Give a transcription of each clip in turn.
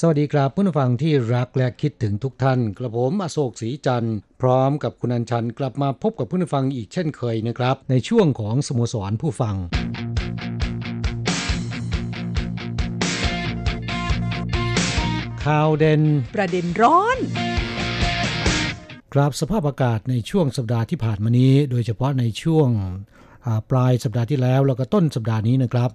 สวัสดีครับผู้ฟังที่รักและคิดถึงทุกท่าน กระผมอโศกศรีจันทร์พร้อมกับคุณอัญชันกลับมาพบกับผู้ฟังอีกเช่นเคยนะครับ ในช่วงของสโมสรผู้ฟังข่าวเด่นประเด็นร้อนครับสภาพอากาศในช่วงสัปดาห์ที่ผ่านมานี้ โดยเฉพาะในช่วงปลายสัปดาห์ที่แล้วแล้วก็ต้นสัปดาห์นี้นะครับ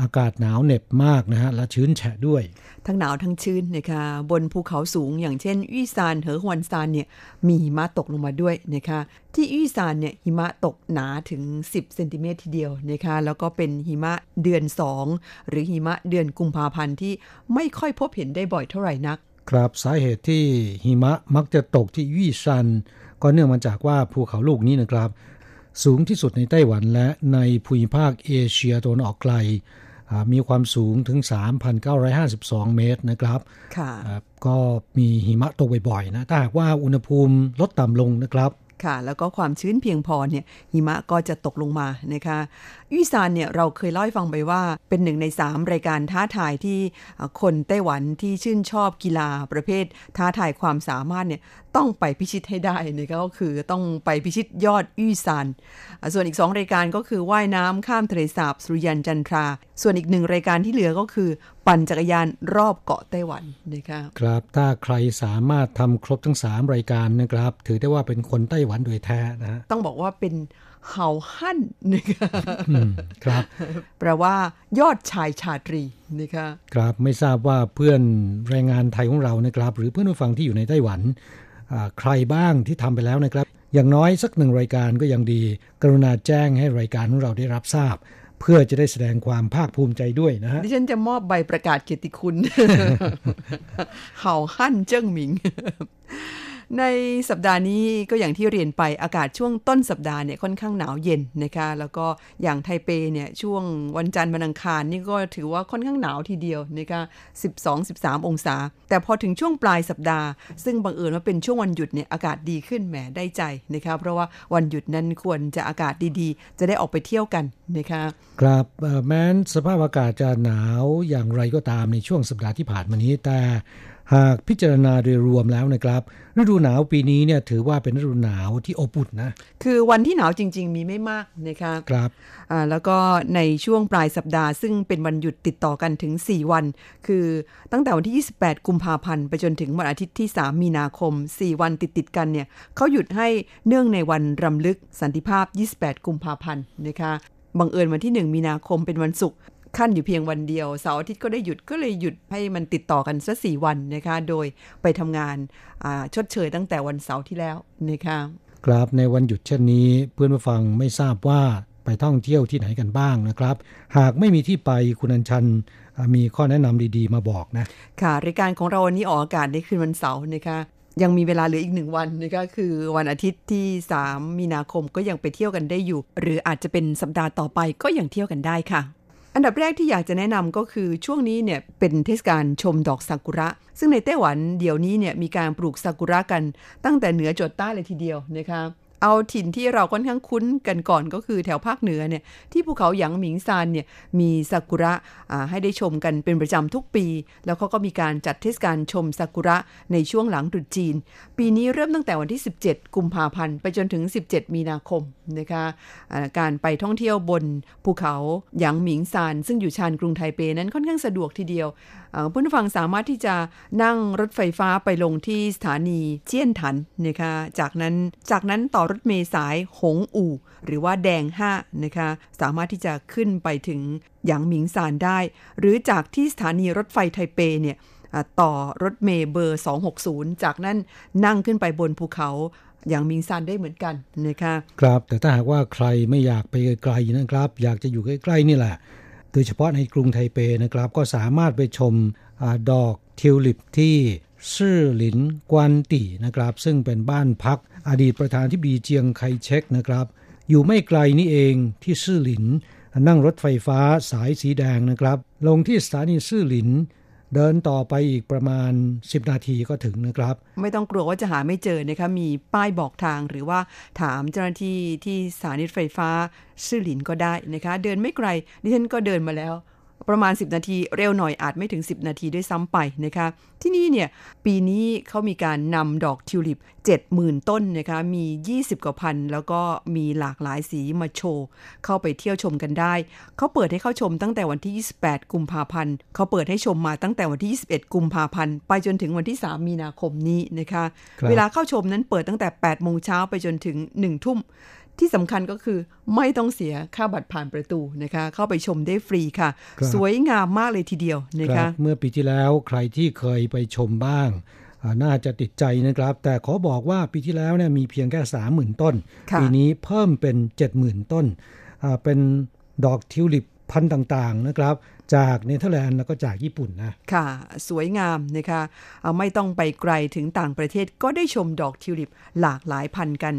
อากาศหนาวเหน็บมากนะฮะ และชื้นแฉะด้วย ทั้งหนาวทั้งชื้นนะคะบนภูเขาสูงอย่างเช่นอี้ซานเหอฮวนซานเนี่ยมีหิมะตกลงมาด้วยนะคะที่อี้ซานเนี่ยหิมะตกหนาถึง 10เซนติเมตรทีเดียวนะคะแล้วก็เป็นหิมะเดือน 2 หรือหิมะเดือนกุมภาพันธ์ที่ไม่ค่อยพบเห็นได้บ่อยเท่าไหร่นัก ครับสาเหตุที่หิมะมักจะตกที่ยี่ซันก็เนื่องมาจากว่าภูเขาลูกนี้นะครับ สูงที่สุดในไต้หวันและในภูมิภาคเอเชียตะวันออกไกล มีความสูงถึง 3,952 เมตรนะครับค่ะก็มีหิมะตกบ่อยๆนะถ้าหากว่าอุณหภูมิลดต่ำลงนะครับค่ะแล้วก็ความชื้นเพียงพอเนี่ยหิมะก็จะตกลงมานะคะ ยี่ซานเนี่ยเราเคยเล่าให้ฟังไปว่า เป็นหนึ่งใน 3 รายการท้าทายที่คนไต้หวันที่ชื่นชอบกีฬาประเภท ท้าทายความสามารถเนี่ยต้องไปพิชิตให้ได้นะคะก็คือต้องไปพิชิตยอดยี่ซานส่วนอีก 2 รายการก็คือว่ายน้ำข้ามทะเลสาบสุริยันจันทรา ส่วนอีกหนึ่งรายการที่เหลือก็คือ ปั่นจักรยานรอบเกาะไต้หวันนะคะครับถ้าใครสามารถทำครบทั้ง 3 รายการนะครับ ถือได้ว่าเป็นคนไต้หวันโดยแท้นะฮะต้องบอกว่าเป็น เห่าหั่นนะคะครับแปลว่ายอดชายชาตรีนะคะครับไม่ทราบว่าเพื่อนแรงงานไทยของเรานะครับ หรือเพื่อนผู้ฟังที่อยู่ในไต้หวันใครบ้างที่ทำไปแล้วนะครับ อย่างน้อยสักหนึ่งรายการก็ยังดี กรุณาแจ้งให้รายการของเราได้รับทราบ เพื่อจะได้แสดงความภาคภูมิใจด้วยนะฮะดิฉันจะมอบใบประกาศเกียรติคุณ เห่าหั่นเจิ้งหมิง ในสัปดาห์นี้ก็อย่างที่เรียนไปอากาศช่วงต้นสัปดาห์เนี่ยค่อนข้างหนาวเย็นนะคะแล้วก็อย่างไทเปเนี่ยช่วงวันจันทร์วันอังคารนี่ก็ถือว่าค่อนข้างหนาวทีเดียวนะคะ12-13 องศา แต่พอถึงช่วงปลายสัปดาห์ ซึ่งบังเอิญว่าเป็นช่วงวันหยุดเนี่ยอากาศดีขึ้นแหมได้ใจนะคะเพราะว่าวันหยุดนั้นควรจะอากาศดีๆ จะได้ออกไปเที่ยวกันนะคะครับแม้นสภาพอากาศจะหนาวอย่างไรก็ตามในช่วงสัปดาห์ที่ผ่านมานี้แต่ หากพิจารณาโดยรวมแล้วนะครับ ฤดูหนาวปีนี้เนี่ยถือว่าเป็นฤดูหนาวที่อบอุ่นนะ คือวันที่หนาวจริง ๆ มีไม่มากนะคะครับอ่าแล้วก็ในช่วงปลายสัปดาห์ ซึ่งเป็นวันหยุดติดต่อกันถึง 4 วัน คือตั้งแต่วันที่ 28 กุมภาพันธ์ไปจนถึงวันอาทิตย์ที่ 3 มีนาคม 4 วันติดๆกันเนี่ยเขาหยุดให้เนื่องในวันรำลึกสันติภาพ 28 กุมภาพันธ์นะคะบังเอิญวันที่ 1 มีนาคมเป็นวันศุกร์ ขั้นอยู่เพียงวันเดียวเสาร์อาทิตย์ก็ได้หยุดก็เลยหยุดให้มันติดต่อกันสักสี่วันนะคะ โดยไปทำงานชดเชยตั้งแต่วันเสาร์ที่แล้วนะคะครับในวันหยุดเช่นนี้เพื่อนผู้ฟังไม่ทราบว่าไปท่องเที่ยวที่ไหนกันบ้างนะครับ หากไม่มีที่ไปคุณอัญชันมีข้อแนะนำดีๆ มาบอกนะ ค่ะรายการของเราวันนี้ออกอากาศในคืนวันเสาร์นะคะยังมีเวลาเหลืออีกหนึ่งวันนะคะคือวันอาทิตย์ที่ 3 มีนาคมก็ยังไปเที่ยวกันได้อยู่ หรืออาจจะเป็นสัปดาห์ต่อไปก็ยังเที่ยวกันได้ค่ะ อันดับแรกที่อยากจะแนะนำก็คือช่วงนี้เนี่ยเป็นเทศกาลชมดอกซากุระ ซึ่งในไต้หวันเดี๋ยวนี้เนี่ยมีการปลูกซากุระกันตั้งแต่เหนือจดใต้เลยทีเดียวนะคะ เอาถิ่นที่เราค่อนข้างคุ้นกันก่อนก็คือแถวภาคเหนือเนี่ยที่ภูเขาหยางหมิงซานเนี่ยมีซากุระให้ได้ชมกันเป็นประจำทุกปี แล้วเขาก็มีการจัดเทศกาลชมซากุระในช่วงหลังตรุษจีน ปีนี้เริ่มตั้งแต่วันที่ 17 กุมภาพันธ์ไปจนถึง 17 มีนาคมนะคะะการไปท่องเที่ยวบนภูเขาหยางหมิงซานซึ่งอยู่ชานกรุงไทเปนั้นค่อนข้างสะดวกทีเดียว ผู้ฟังสามารถที่จะนั่งรถไฟฟ้าไปลงที่สถานีเจียนถันนะคะจากนั้นจากนั้นต่อรถเมล์สายหงอู่ หรือว่าแดง5นะคะสามารถที่จะขึ้นไปถึงหยางหมิงซานได้ หรือจากที่สถานีรถไฟไทเปเนี่ยต่อรถเมล์เบอร์ 260 จากนั้นนั่งขึ้นไปบนภูเขาอย่างมิงซันได้เหมือนกันนะคะครับแต่ถ้าหากว่าใครไม่อยากไปไกลนะครับ อยากจะอยู่ใกล้ๆนี่แหละ โดยเฉพาะในกรุงไทเปนะครับ ก็สามารถไปชมอดอกทิวลิปที่ซื่อหลินกวนตีนะครับ ซึ่งเป็นบ้านพักอดีตประธานที่บีเจียงไคเชกนะครับ อยู่ไม่ไกลนี่เองที่ซื่อหลิน นั่งรถไฟฟ้าสายสีแดงนะครับ ลงที่สถานีซื่อหลิน เดินต่อไปอีกประมาณ 10 นาทีก็ถึงนะครับ ไม่ต้องกลัวว่าจะหาไม่เจอนะคะมีป้ายบอกทางหรือว่าถามเจ้าหน้าที่ที่สถานีไฟฟ้าซื่อหลินก็ได้นะคะ เดินไม่ไกลดิฉันก็เดินมาแล้ว ประมาณ 10 นาที เร็วหน่อยอาจไม่ถึง 10 นาทีด้วยซ้ำไปนะคะ ที่นี่เนี่ยปีนี้เขามีการนำดอกทิวลิป 70,000 ต้นนะคะมี 20 กว่าพัน แล้วก็มีหลากหลายสีมาโชว์ เข้าไปเที่ยวชมกันได้ เขาเปิดให้เข้าชมตั้งแต่วันที่ 28 กุมภาพันธ์เขาเปิดให้ชมมาตั้งแต่วันที่ 21 กุมภาพันธ์ไปจนถึงวันที่ 3 มีนาคมนี้นะคะเวลาเข้าชมนั้นเปิดตั้งแต่ 8 โมงเช้าไปจนถึง 1 ทุ่ม ที่สำคัญก็คือไม่ต้องเสียค่าบัตรผ่านประตูนะคะ เข้าไปชมได้ฟรีค่ะ สวยงามมากเลยทีเดียวนะคะเมื่อปีที่แล้วใครที่เคยไปชมบ้างน่าจะติดใจนะครับ แต่ขอบอกว่าปีที่แล้วเนี่ยมีเพียงแค่สามหมื่นต้น ปีนี้เพิ่มเป็นเจ็ดหมื่นต้น เป็นดอกทิวลิปพันธุ์ต่างๆนะครับ จากเนเธอร์แลนด์แล้วก็จากญี่ปุ่นนะ ค่ะ สวยงามนะคะเอาไม่ต้องไปไกลถึงต่างประเทศก็ได้ชมดอกทิวลิปหลากหลายพันกัน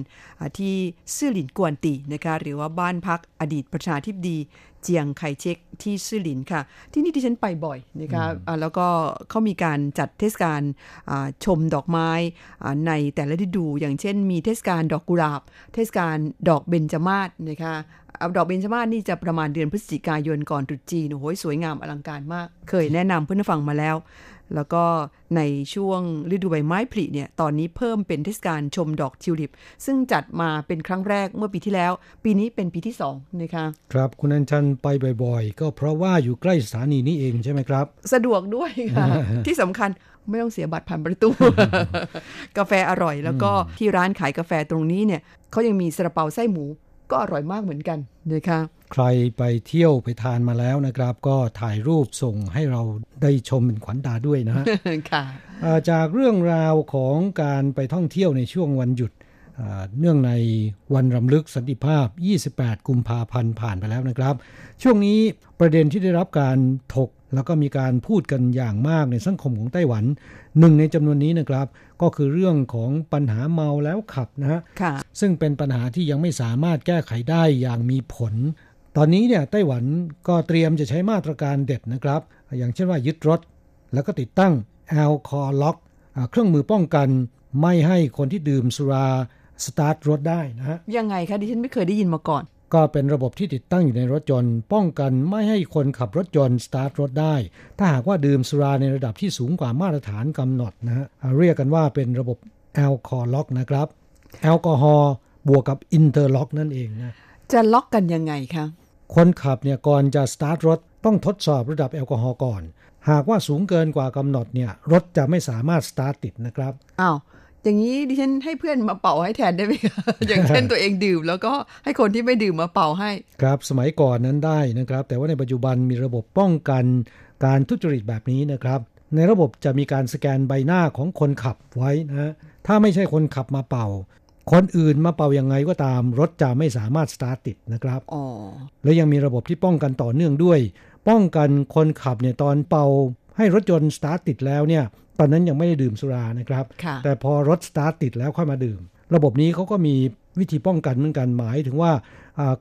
ที่ซื่อหลินกวนตีนะคะหรือว่าบ้านพักอดีตประชาธิปดีเจียงไคเช็กที่ซื่อหลินค่ะ ที่นี่ที่ฉันไปบ่อยนะคะะแล้วก็เขามีการจัดเทศกาลชมดอกไม้ในแต่ละฤดู อย่างเช่นมีเทศกาลดอกกุหลาบ เทศกาลดอกเบญจมาศนะคะ ดอกเบญจมาศนี่จะประมาณเดือนพฤศจิกายนก่อนตรุษจีนโอ้ยสวยงามอลังการมาก เคยแนะนำเพื่อนฟังมาแล้ว แล้วก็ในช่วงฤดูใบไม้ผลิเนี่ยตอนนี้เพิ่มเป็นเทศกาลชมดอกทิวลิป ซึ่งจัดมาเป็นครั้งแรกเมื่อปีที่แล้ว ปีนี้เป็นปีที่สองนะคะครับคุณอัญชันไปบ่อยๆ ก็เพราะว่าอยู่ใกล้สถานีนี้เองใช่ไหมครับ สะดวกด้วยค่ะที่สำคัญไม่ต้องเสียบัตรผ่านประตู กาแฟอร่อยแล้วก็ที่ร้านขายกาแฟตรงนี้เนี่ยเขายังมีซาลาเปาไส้หมู ก็อร่อยมากเหมือนกันนะคะใครไปเที่ยวไปทานมาแล้วนะครับ ก็ถ่ายรูปส่งให้เราได้ชมเป็นขวัญตาด้วยนะค่ะจากเรื่องราวของการไปท่องเที่ยวในช่วงวันหยุดเนื่องในวันรำลึกสันติภาพ 28 กุมภาพันธ์ผ่านไปแล้วนะครับ ช่วงนี้ประเด็นที่ได้รับการถก แล้วก็มีการพูดกันอย่างมากในสังคมของไต้หวัน หนึ่งในจำนวนนี้นะครับ ก็คือเรื่องของปัญหาเมาแล้วขับนะฮะซึ่งเป็นปัญหาที่ยังไม่สามารถแก้ไขได้อย่างมีผล ตอนนี้เนี่ยไต้หวันก็เตรียมจะใช้มาตรการเด็ดนะครับ อย่างเช่นว่ายึดรถ แล้วก็ติดตั้ง alcolock เครื่องมือป้องกันไม่ให้คนที่ดื่มสุราสตาร์ทรถได้นะฮะยังไงคะดิฉันไม่เคยได้ยินมาก่อน ก็เป็นระบบที่ติดตั้งอยู่ในรถยนต์ ป้องกันไม่ให้คนขับรถยนต์สตาร์ทรถได้ ถ้าหากว่าดื่มสุราในระดับที่สูงกว่ามาตรฐานกำหนดนะฮะเรียกกันว่าเป็นระบบ alcolock นะครับ แอลกอฮอล์บวกกับ interlock นั่นเองนะจะล็อกกันยังไงคะคนขับเนี่ยก่อนจะสตาร์ทรถต้องทดสอบระดับแอลกอฮอล์ก่อน หากว่าสูงเกินกว่ากำหนดเนี่ยรถจะไม่สามารถสตาร์ทติดนะครับอ้าว อย่างนี้ดิฉันให้เพื่อนมาเป่าให้แทนได้ไหมคะอย่างเช่นตัวเองดื่ม แล้วก็ให้คนที่ไม่ดื่มมาเป่าให้ ครับสมัยก่อนนั้นได้นะครับ แต่ว่าในปัจจุบันมีระบบป้องกันการทุจริตแบบนี้นะครับ ในระบบจะมีการสแกนใบหน้าของคนขับไว้นะถ้าไม่ใช่คนขับมาเป่า คนอื่นมาเป่ายังไงก็ตาม รถจะไม่สามารถสตาร์ทติดนะครับอ๋อและยังมีระบบที่ป้องกันต่อเนื่องด้วย ป้องกันคนขับเนี่ยตอนเป่าให้รถยนต์สตาร์ทติดแล้วเนี่ย ตอนนั้นยังไม่ได้ดื่มสุรานะครับ แต่พอรถสตาร์ทติดแล้วค่อยมาดื่ม ระบบนี้เขาก็มีวิธีป้องกันเหมือนกันหมายถึงว่า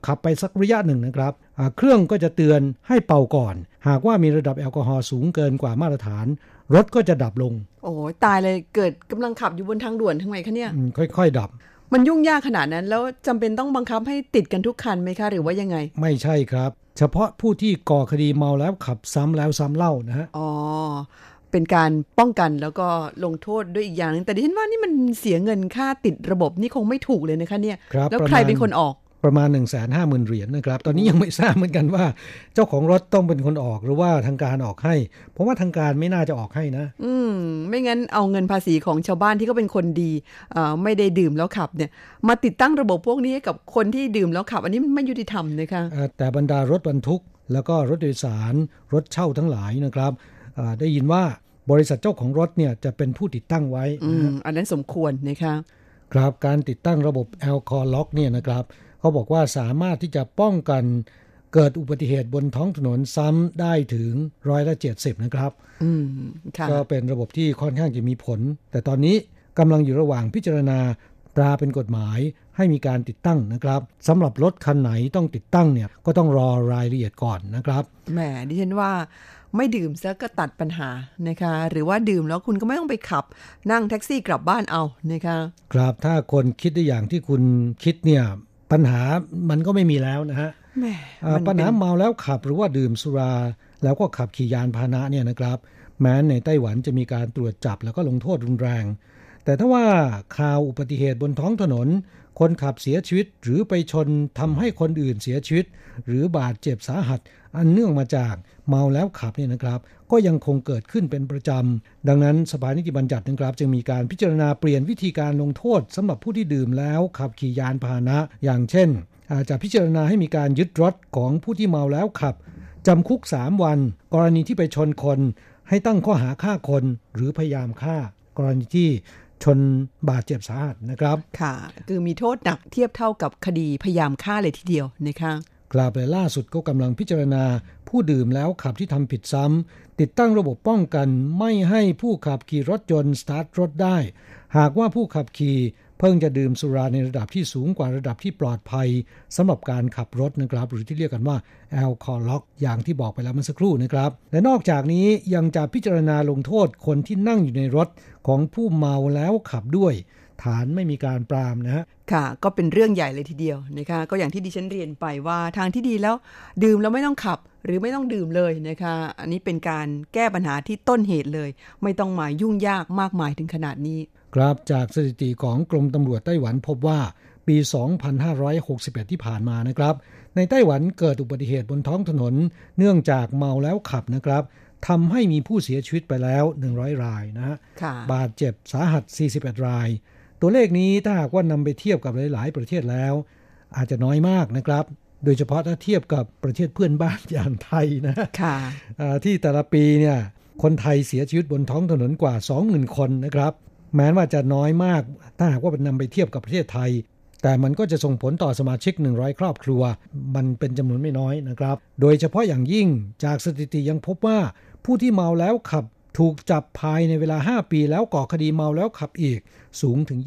ขับไปสักระยะหนึ่งนะครับ เครื่องก็จะเตือนให้เป่าก่อน หากว่ามีระดับแอลกอฮอล์สูงเกินกว่ามาตรฐาน รถก็จะดับลง โอ้ตายเลยเกิดกำลังขับอยู่บนทางด่วนทำไมคะเนี่ยค่อย ๆ ดับ มันยุ่งยากขนาดนั้น แล้วจำเป็นต้องบังคับให้ติดกันทุกคันไหมคะหรือว่ายังไง ไม่ใช่ครับ เฉพาะผู้ที่ก่อคดีเมาแล้วขับซ้ำแล้วซ้ำเล่านะฮะอ๋อ เป็นการป้องกันแล้วก็ลงโทษด้วยอีกอย่างหนึงแต่ดิฉันว่านี่มันเสียเงินค่าติดระบบนี่คงไม่ถูกเลยนะคะเนี่ยครับแล้วประมาณใครเป็นคนออกประมาณ 1 5 0 0 0 0เหรียญนะครับ ตอนนี้ยังไม่ทราบเหมือนกันว่า เจ้าของรถต้องเป็นคนออกหรือว่าทางการออกให้ เพราะว่าทางการไม่น่าจะออกให้นะ อืม ไม่งั้นเอาเงินภาษีของชาวบ้านที่เขาเป็นคนดีอ่าไม่ได้ดื่มแล้วขับเนี่ย มาติดตั้งระบบพวกนี้ให้กับคนที่ดื่มแล้วขับ อันนี้มันไม่ยุติธรรมนะคะเอ่อแต่บรรดารถบรรทุกแล้วก็รถโดยสารรถเช่าทั้งหลายนะครับอ่า ได้ยินว่าบริษัทเจ้าของรถเนี่ยจะเป็นผู้ติดตั้งไว้อืมอันนั้นสมควรนะคะครับการติดตั้งระบบแอลคอล็อกเนี่ยนะครับเขาบอกว่าสามารถที่จะป้องกันเกิดอุบัติเหตุบนท้องถนนซ้ำได้ถึงร้อยละเจ็ดสิบนะครับอืมค่ะก็เป็นระบบที่ค่อนข้างจะมีผล แต่ตอนนี้กำลังอยู่ระหว่างพิจารณาตราเป็นกฎหมายให้มีการติดตั้งนะครับสำหรับรถคันไหนต้องติดตั้งเนี่ยก็ต้องรอรายละเอียดก่อนนะครับแหมดิฉันว่า ไม่ดื่มซะก็ตัดปัญหานะคะ หรือว่าดื่มแล้วคุณก็ไม่ต้องไปขับ นั่งแท็กซี่กลับบ้านเอานะคะครับถ้าคนคิดได้อย่างที่คุณคิดเนี่ยปัญหามันก็ไม่มีแล้วนะฮะแหมอ่ามันปัญหาเป็นเมาแล้วขับหรือว่าดื่มสุรา แล้วก็ขับขี่ยานพาหนะเนี่ยนะครับ แม้ในไต้หวันจะมีการตรวจจับแล้วก็ลงโทษรุนแรง แต่ถ้าว่าข่าวอุบัติเหตุบนท้องถนน คนขับเสียชีวิตหรือไปชนทำให้คนอื่นเสียชีวิต หรือบาดเจ็บสาหัส อันเนื่องมาจากเมาแล้วขับเนี่ยนะครับ ก็ยังคงเกิดขึ้นเป็นประจำ ดังนั้นสภานิติบัญญัตินะครับ จึงมีการพิจารณาเปลี่ยนวิธีการลงโทษสำหรับผู้ที่ดื่มแล้วขับขี่ยานพาหนะ อย่างเช่น อาจจะพิจารณาให้มีการยึดรถของผู้ที่เมาแล้วขับจำคุก 3 วัน กรณีที่ไปชนคน ให้ตั้งข้อหาฆ่าคนหรือพยายามฆ่า กรณีที่ชนบาดเจ็บสาหัสนะครับ ค่ะ คือมีโทษหนักเทียบเท่ากับคดีพยายามฆ่าเลยทีเดียวนะคะ กล่าวไปล่าสุดก็กำลังพิจารณา ผู้ดื่มแล้วขับที่ทำผิดซ้ำติดตั้งระบบป้องกันไม่ให้ผู้ขับขี่รถยนต์สตาร์ทรถได้ หากว่าผู้ขับขี่เพิ่งจะดื่มสุราในระดับที่สูงกว่าระดับที่ปลอดภัยสำหรับการขับรถนะครับ หรือที่เรียกกันว่า alcolock อย่างที่บอกไปแล้วเมื่อสักครู่นะครับ และนอกจากนี้ยังจะพิจารณาลงโทษคนที่นั่งอยู่ในรถของผู้เมาแล้วขับด้วย ฐานไม่มีการปรามนะฮะค่ะ ก็เป็นเรื่องใหญ่เลยทีเดียวนะคะก็อย่างที่ดิฉันเรียนไปว่าทางที่ดีแล้ว ดื่มแล้วไม่ต้องขับหรือไม่ต้องดื่มเลยนะคะ อันนี้เป็นการแก้ปัญหาที่ต้นเหตุเลย ไม่ต้องมายุ่งยากมากมายถึงขนาดนี้ ครับจากสถิติของกรมตำรวจไต้หวันพบว่าปี 2561 ที่ผ่านมานะครับ ในไต้หวันเกิดอุบัติเหตุบนท้องถนน เนื่องจากเมาแล้วขับนะครับทำให้มีผู้เสียชีวิตไปแล้ว 100 รายนะฮะค่ะบาดเจ็บสาหัส 41 ราย ตัวเลขนี้ถ้าหากว่านำไปเทียบกับหลาย ๆ ประเทศแล้ว อาจจะน้อยมากนะครับ โดยเฉพาะถ้าเทียบกับประเทศเพื่อนบ้านอย่างไทยนะค่ะอ่าที่แต่ละปีเนี่ยคนไทยเสียชีวิตบนท้องถนนกว่า 20,000 คนนะครับ แม้ว่าจะน้อยมาก ถ้าหากว่าเป็นนำไปเทียบกับประเทศไทย แต่มันก็จะส่งผลต่อสมาชิก 100 ครอบครัว มันเป็นจำนวนไม่น้อยนะครับ โดยเฉพาะอย่างยิ่งจากสถิติยังพบว่าผู้ที่เมาแล้วขับ ถูกจับภายในเวลา 5 ปีแล้วก่อคดีเมาแล้วขับอีกสูงถึง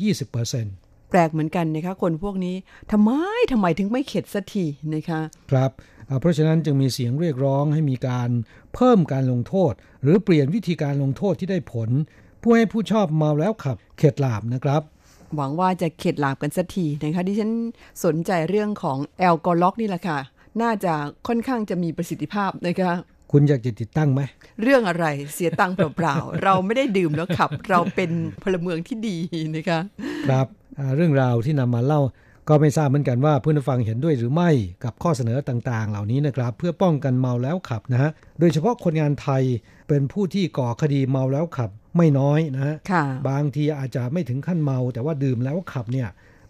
20%แปลกเหมือนกันนะคะคนพวกนี้ทำไมทำไมถึงไม่เข็ดสักทีนะคะครับอ่าเพราะฉะนั้นจึงมีเสียงเรียกร้องให้มีการเพิ่มการลงโทษ หรือเปลี่ยนวิธีการลงโทษที่ได้ผลเพื่อให้ผู้ชอบเมาแล้วขับ เข็ดหลาบนะครับ หวังว่าจะเข็ดหลาบกันสักทีนะคะดิฉันสนใจเรื่องของแอลกอล็อกนี่แหละค่ะ น่าจะค่อนข้างจะมีประสิทธิภาพนะคะ คุณอยากจะติดตั้งไหม เรื่องอะไรเสียตังค์เปล่าๆ เราไม่ได้ดื่มแล้วขับ เราเป็นพลเมืองที่ดีนะคะ ครับอ่าเรื่องราวที่นำมาเล่าก็ไม่ทราบเหมือนกันว่าเพื่อนผู้ฟังเห็นด้วยหรือไม่กับข้อเสนอต่างๆ เหล่านี้นะครับ เพื่อป้องกันเมาแล้วขับนะฮะโดยเฉพาะคนงานไทยเป็นผู้ที่ก่อคดีเมาแล้วขับไม่น้อยนะฮะค่ะบางทีอาจจะไม่ถึงขั้นเมา แต่ว่าดื่มแล้วขับเนี่ย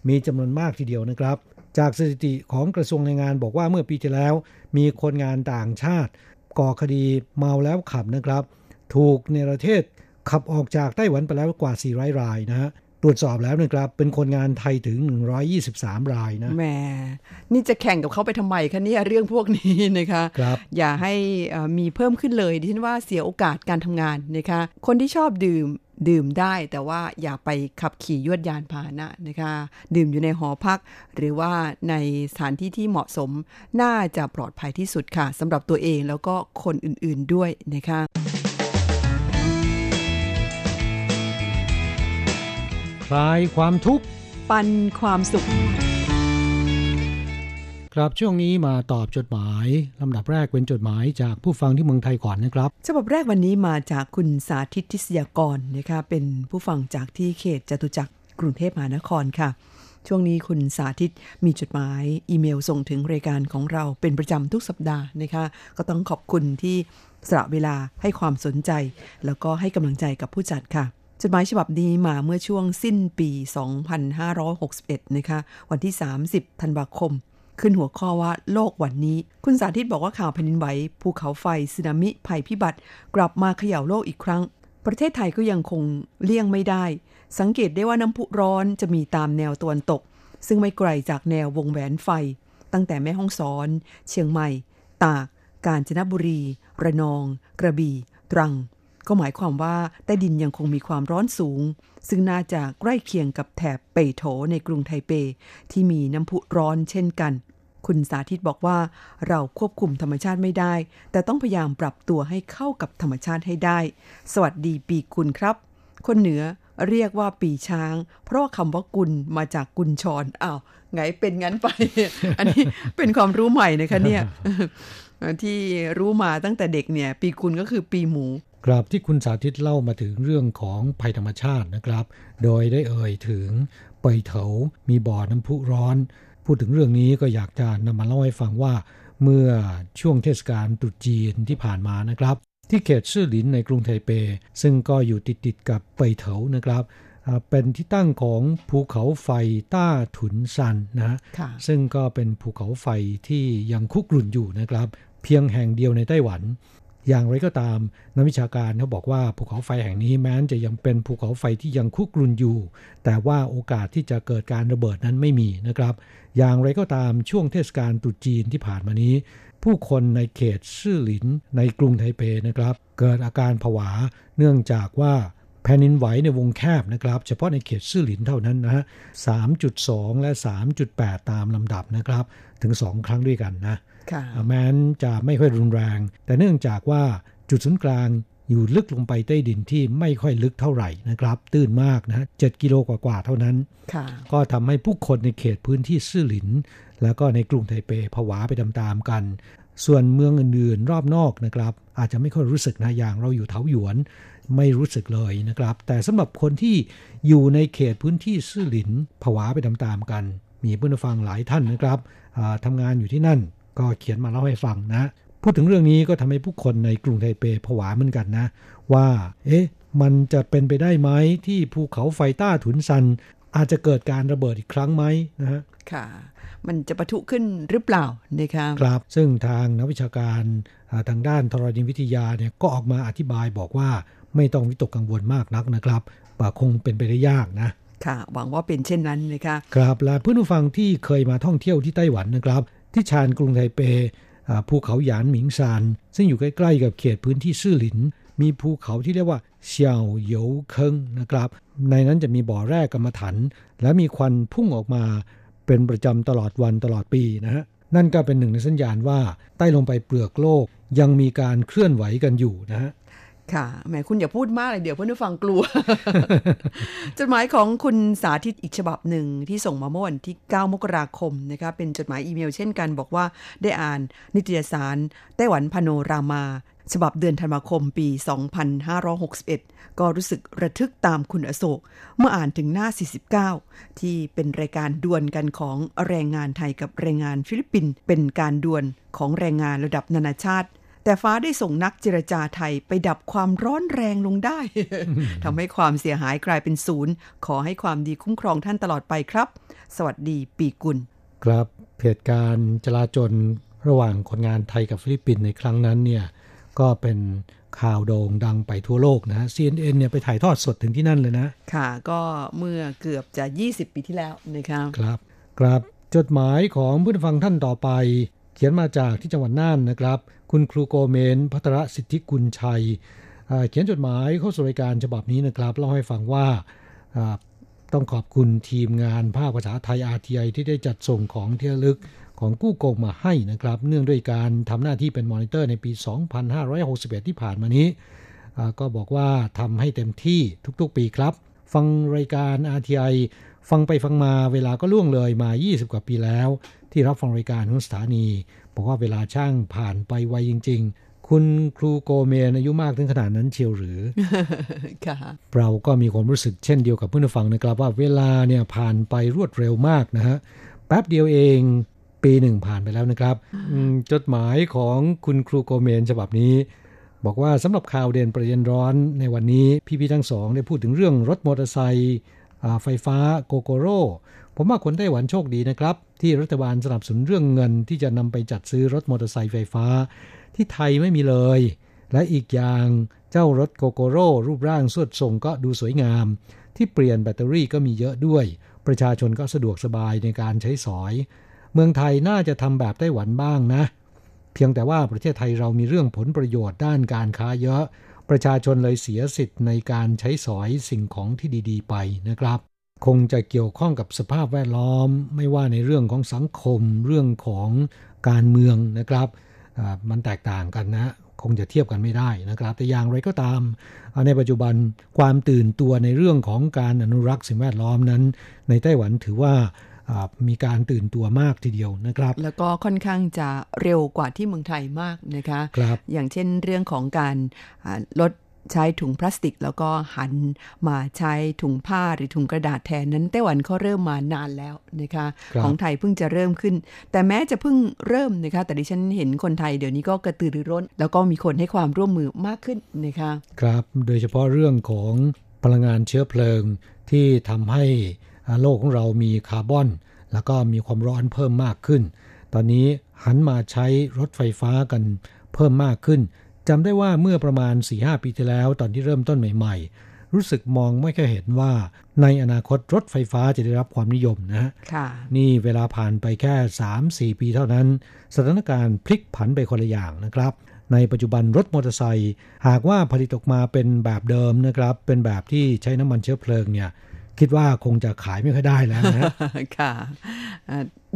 มีจำนวนมากทีเดียวนะครับ จากสถิติของกระทรวงแรงงานบอกว่าเมื่อปีที่แล้ว มีคนงานต่างชาติ ก่อคดีเมาแล้วขับนะครับ ถูกในประเทศขับออกจากไต้หวันไปแล้วกว่า 400 รายนะฮะ ตรวจสอบแล้วนะครับ เป็นคนงานไทยถึง 123 รายนะแหมนี่จะแข่งกับเขาไปทำไมคะเนี่ยเรื่องพวกนี้นะคะครับอย่าให้เอ่อมีเพิ่มขึ้นเลยดิฉันว่าเสียโอกาสการทำงานนะคะ คนที่ชอบดื่มดื่มได้แต่ว่าอย่าไปขับขี่ยวดยานพาหนะนะคะ ดื่มอยู่ในหอพัก หรือว่าในสถานที่ที่เหมาะสม น่าจะปลอดภัยที่สุดค่ะสำหรับตัวเองแล้วก็คนอื่นๆด้วยนะคะ คลายความทุกข์ ปันความสุข ครับช่วงนี้มาตอบจดหมายลำดับแรกเป็นจดหมายจากผู้ฟังที่เมืองไทยก่อนนะครับฉบับแรกวันนี้มาจากคุณสาธิตทิศยากรนะคะเป็นผู้ฟังจากที่เขตจตุจักรกรุงเทพมหานครค่ะช่วงนี้คุณสาธิตมีจดหมายอีเมลส่งถึงรายการของเราเป็นประจำทุกสัปดาห์นะคะก็ต้องขอบคุณที่สละเวลาให้ความสนใจ แล้วก็ให้กำลังใจกับผู้จัดค่ะ จดหมายฉบับนี้มาเมื่อช่วงสิ้นปี 2561 นะคะ วันที่ 30 ธันวาคม ขึ้นหัวข้อว่าโลกวันนี้ คุณสาธิตบอกว่าข่าวแผ่นดินไหวภูเขาไฟสึนามิภัยพิบัติ กลับมาเขย่าโลกอีกครั้ง ประเทศไทยก็ยังคงเลี่ยงไม่ได้ สังเกตได้ว่าน้ำพุร้อนจะมีตามแนวตะวันตก ซึ่งไม่ไกลจากแนววงแหวนไฟ ตั้งแต่แม่ฮ่องสอน เชียงใหม่ ตาก กาญจนบุรี ระนอง กระบี่ ตรัง ก็หมายความว่าใต้ดินยังคงมีความร้อนสูง ซึ่งน่าจะใกล้เคียงกับแถบเปโถในกรุงไทเป ที่มีน้ำพุร้อนเช่นกัน คุณสาธิตบอกว่า เราควบคุมธรรมชาติไม่ได้ แต่ต้องพยายามปรับตัวให้เข้ากับธรรมชาติให้ได้ สวัสดีปีกุลครับ คนเหนือเรียกว่าปีช้าง เพราะคำว่ากุลมาจากกุลชรอ้าวไงเป็นงั้นไป อันนี้เป็นความรู้ใหม่นะคะเนี่ยที่รู้มาตั้งแต่เด็กเนี่ย ปีกุลก็คือปีหมู กราบที่คุณสาธิตเล่ามาถึงเรื่องของภัยธรรมชาตินะครับ โดยได้เอ่ยถึงเปยเถา มีบ่อน้ำพุร้อน พูดถึงเรื่องนี้ก็อยากจะนำมาเล่าให้ฟังว่า เมื่อช่วงเทศกาลตรุษจีนที่ผ่านมานะครับ ที่เขตซื่อหลินในกรุงไทเป ซึ่งก็อยู่ติดติดกับเปยเถานะครับ เป็นที่ตั้งของภูเขาไฟต้าถุนซันนะซึ่งก็เป็นภูเขาไฟที่ยังคุกรุ่นอยู่นะครับ เพียงแห่งเดียวในไต้หวัน อย่างไรก็ตามนักวิชาการเขาบอกว่าภูเขาไฟแห่งนี้แม้นจะยังเป็นภูเขาไฟที่ยังคุกรุ่นอยู่ แต่ว่าโอกาสที่จะเกิดการระเบิดนั้นไม่มีนะครับ อย่างไรก็ตามช่วงเทศกาลตรุษจีนที่ผ่านมานี้ ผู้คนในเขตซื่อหลินในกรุงไทเปนะครับ เกิดอาการผวาเนื่องจากว่าแผ่นดินไหวในวงแคบนะครับ เฉพาะในเขตซื่อหลินเท่านั้นนะฮะ3.2 และ 3.8 ตามลำดับนะครับ ถึง 2 ครั้งด้วยกันนะ แม้นจะไม่ค่อยรุนแรง แต่เนื่องจากว่าจุดศูนย์กลางอยู่ลึกลงไปใต้ดินที่ไม่ค่อยลึกเท่าไหร่นะครับ ตื้นมากนะ7กิโลกว่าๆเท่านั้น ก็ทำให้ผู้คนในเขตพื้นที่ซื่อหลิน แล้วก็ในกรุงไทเปผวาไปตามๆกัน ส่วนเมืองอื่นๆรอบนอกนะครับ อาจจะไม่ค่อยรู้สึกนะอย่างเราอยู่เทาหยวนไม่รู้สึกเลยนะครับ แต่สำหรับคนที่อยู่ในเขตพื้นที่ซื่อหลินผวาไปตามๆกัน มีเพื่อนฟังหลายท่านนะครับทำงานอยู่ที่นั่น ก็เขียนมาเล่าให้ฟังนะ พูดถึงเรื่องนี้ก็ทำให้ผู้คนในกรุงไทเปผวาเหมือนกันนะ ว่า เอ๊ะ มันจะเป็นไปได้ไหมที่ภูเขาไฟต้าถุนซัน อาจจะเกิดการระเบิดอีกครั้งไหมนะฮะค่ะ มันจะปะทุขึ้นหรือเปล่านะคะครับ ซึ่งทางนักวิชาการทางด้านธรณีวิทยาเนี่ยก็ออกมาอธิบายบอกว่าไม่ต้องวิตกกังวลมากนักนะครับว่าคงเป็นไปได้ยากนะค่ะหวังว่าเป็นเช่นนั้นนะคะครับและเพื่อนผู้ฟังที่เคยมาท่องเที่ยวที่ไต้หวันนะครับ ที่ชานกรุงไทเปภูเขาหยานหมิงซาน ซึ่งอยู่ใกล้ๆกับเขตพื้นที่ซื่อหลิน มีภูเขาที่เรียกว่าเซียวเหยเคิงนะครับ ในนั้นจะมีบ่อแร่กรรมฐานและมีควันพุ่งออกมาเป็นประจำตลอดวันตลอดปีนะฮะนั่นก็เป็นหนึ่งในสัญญาณว่าใต้ลงไปเปลือกโลกยังมีการเคลื่อนไหวกันอยู่นะฮะ ค่ะแหมคุณอย่าพูดมากเลยเดี๋ยวเพื่อนผู้ฟังกลัว จดหมายของคุณสาธิตอีกฉบับหนึ่งที่ส่งมาเมื่อวันที่ 9 มกราคมนะคะเป็นจดหมายอีเมลเช่นกันบอกว่าได้อ่านนิตยสารไต้หวันพาโนรามา ฉบับเดือนธันวาคมปี 2561 ก็รู้สึกระทึกตามคุณอโศก เมื่ออ่านถึงหน้า 49 ที่เป็นรายการดวลกันของแรงงานไทยกับแรงงานฟิลิปปินส์เป็นการดวลของแรงงานระดับนานาชาติ แต่ฟ้าได้ส่งนักเจรจาไทยไปดับความร้อนแรงลงได้ทำให้ความเสียหายกลายเป็นศูนย์ ขอให้ความดีคุ้มครองท่านตลอดไปครับ สวัสดีปีกุล ครับเหตุการณ์จลาจลระหว่างคนงานไทยกับฟิลิปปินส์ในครั้งนั้นเนี่ยก็เป็นข่าวโด่งดังไปทั่วโลกนะ CNN เนี่ยไปถ่ายทอดสดถึงที่นั่นเลยนะ ค่ะ ก็เมื่อเกือบจะ 20 ปีที่แล้วนะครับ ครับ ครับ จดหมายของผู้ฟังท่านต่อไป เขียนมาจากที่จังหวัดน่านนะครับ คุณครูโกเมน พัทรสิทธิกุลชัย เขียนจดหมายเข้าสู่รายการฉบับนี้นะครับเล่าให้ฟังว่าต้องขอบคุณทีมงานภาคภาษาไทย RTI ที่ได้จัดส่งของเที่ลึกของกู้โกงมาให้นะครับ เนื่องด้วยการทำหน้าที่เป็นมอนิเตอร์ในปี 2561 ที่ผ่านมานี้ ก็บอกว่าทำให้เต็มที่ทุกๆปีครับ ฟังรายการ RTI ฟังไปฟังมาเวลาก็ล่วงเลยมา 20 กว่าปีแล้ว ที่รับฟังรายการของสถานีบอกว่าเวลาช่างผ่านไปไวจริง ๆ คุณครูโกเมนอายุมากถึงขนาดนั้นเชียวหรือค่ะเราก็มีความรู้สึกเช่นเดียวกับเพื่อนฟังนะครับ ว่าเวลาเนี่ยผ่านไปรวดเร็วมากนะฮะแป๊บเดียวเองปีหนึ่งผ่านไปแล้วนะครับจดหมายของคุณครูโกเมนฉบับนี้ บอกว่าสำหรับข่าวเด่นประเด็นร้อนในวันนี้พี่ๆทั้งสองได้พูดถึงเรื่องรถมอเตอร์ไซค์ไฟฟ้าโกโกโร่ ผมว่าคนไต้หวันโชคดีนะครับ ที่รัฐบาลสนับสนุนเรื่องเงินที่จะนำไปจัดซื้อรถมอเตอร์ไซค์ไฟฟ้า ที่ไทยไม่มีเลย และอีกอย่างเจ้ารถโกโกโร่รูปร่างสวดทรงก็ดูสวยงาม ที่เปลี่ยนแบตเตอรี่ก็มีเยอะด้วย ประชาชนก็สะดวกสบายในการใช้สอย เมืองไทยน่าจะทำแบบไต้หวันบ้างนะ เพียงแต่ว่าประเทศไทยเรามีเรื่องผลประโยชน์ด้านการค้าเยอะ ประชาชนเลยเสียสิทธิ์ในการใช้สอยสิ่งของที่ดี ๆ ไปนะครับ คงจะเกี่ยวข้องกับสภาพแวดล้อม ไม่ว่าในเรื่องของสังคมเรื่องของการเมืองนะครับมันแตกต่างกันนะ คงจะเทียบกันไม่ได้นะครับ แต่อย่างไรก็ตาม ในปัจจุบันความตื่นตัวในเรื่องของการอนุรักษ์สิ่งแวดล้อมนั้น ในไต้หวันถือว่ามีการตื่นตัวมากทีเดียวนะครับ แล้วก็ค่อนข้างจะเร็วกว่าที่เมืองไทยมากนะคะครับอย่างเช่นเรื่องของการลด ใช้ถุงพลาสติก แล้วก็หันมาใช้ถุงผ้าหรือถุงกระดาษแทนนั้นไต้หวันเขาเริ่มมานานแล้วนะคะคของไทยเพิ่งจะเริ่มขึ้น แต่แม้จะเพิ่งเริ่มนะคะแต่ดิฉันเห็นคนไทยเดี๋ยวนี้ก็กระตือรือร้น แล้วก็มีคนให้ความร่วมมือมากขึ้นนะคะครับโดยเฉพาะเรื่องของพลังงานเชื้อเพลิงที่ทำให้โลกของเรามีคาร์บอน แล้วก็มีความร้อนเพิ่มมากขึ้น ตอนนี้หันมาใช้รถไฟฟ้ากันเพิ่มมากขึ้น จำได้ว่าเมื่อประมาณ 4-5 ปีที่แล้วตอนที่เริ่มต้นใหม่ ๆ รู้สึกมองไม่ค่อยเห็นว่า ในอนาคตรถไฟฟ้าจะได้รับความนิยมนะนี่เวลาผ่านไปแค่ 3-4 ปีเท่านั้น สถานการณ์พลิกผันไปคนละอย่างนะครับ ในปัจจุบันรถมอเตอร์ไซค์หากว่าผลิตออกมาเป็นแบบเดิมนะครับ เป็นแบบที่ใช้น้ำมันเชื้อเพลิงเนี่ย คิดว่าคงจะขายไม่ค่อยได้แล้วนะค่ะ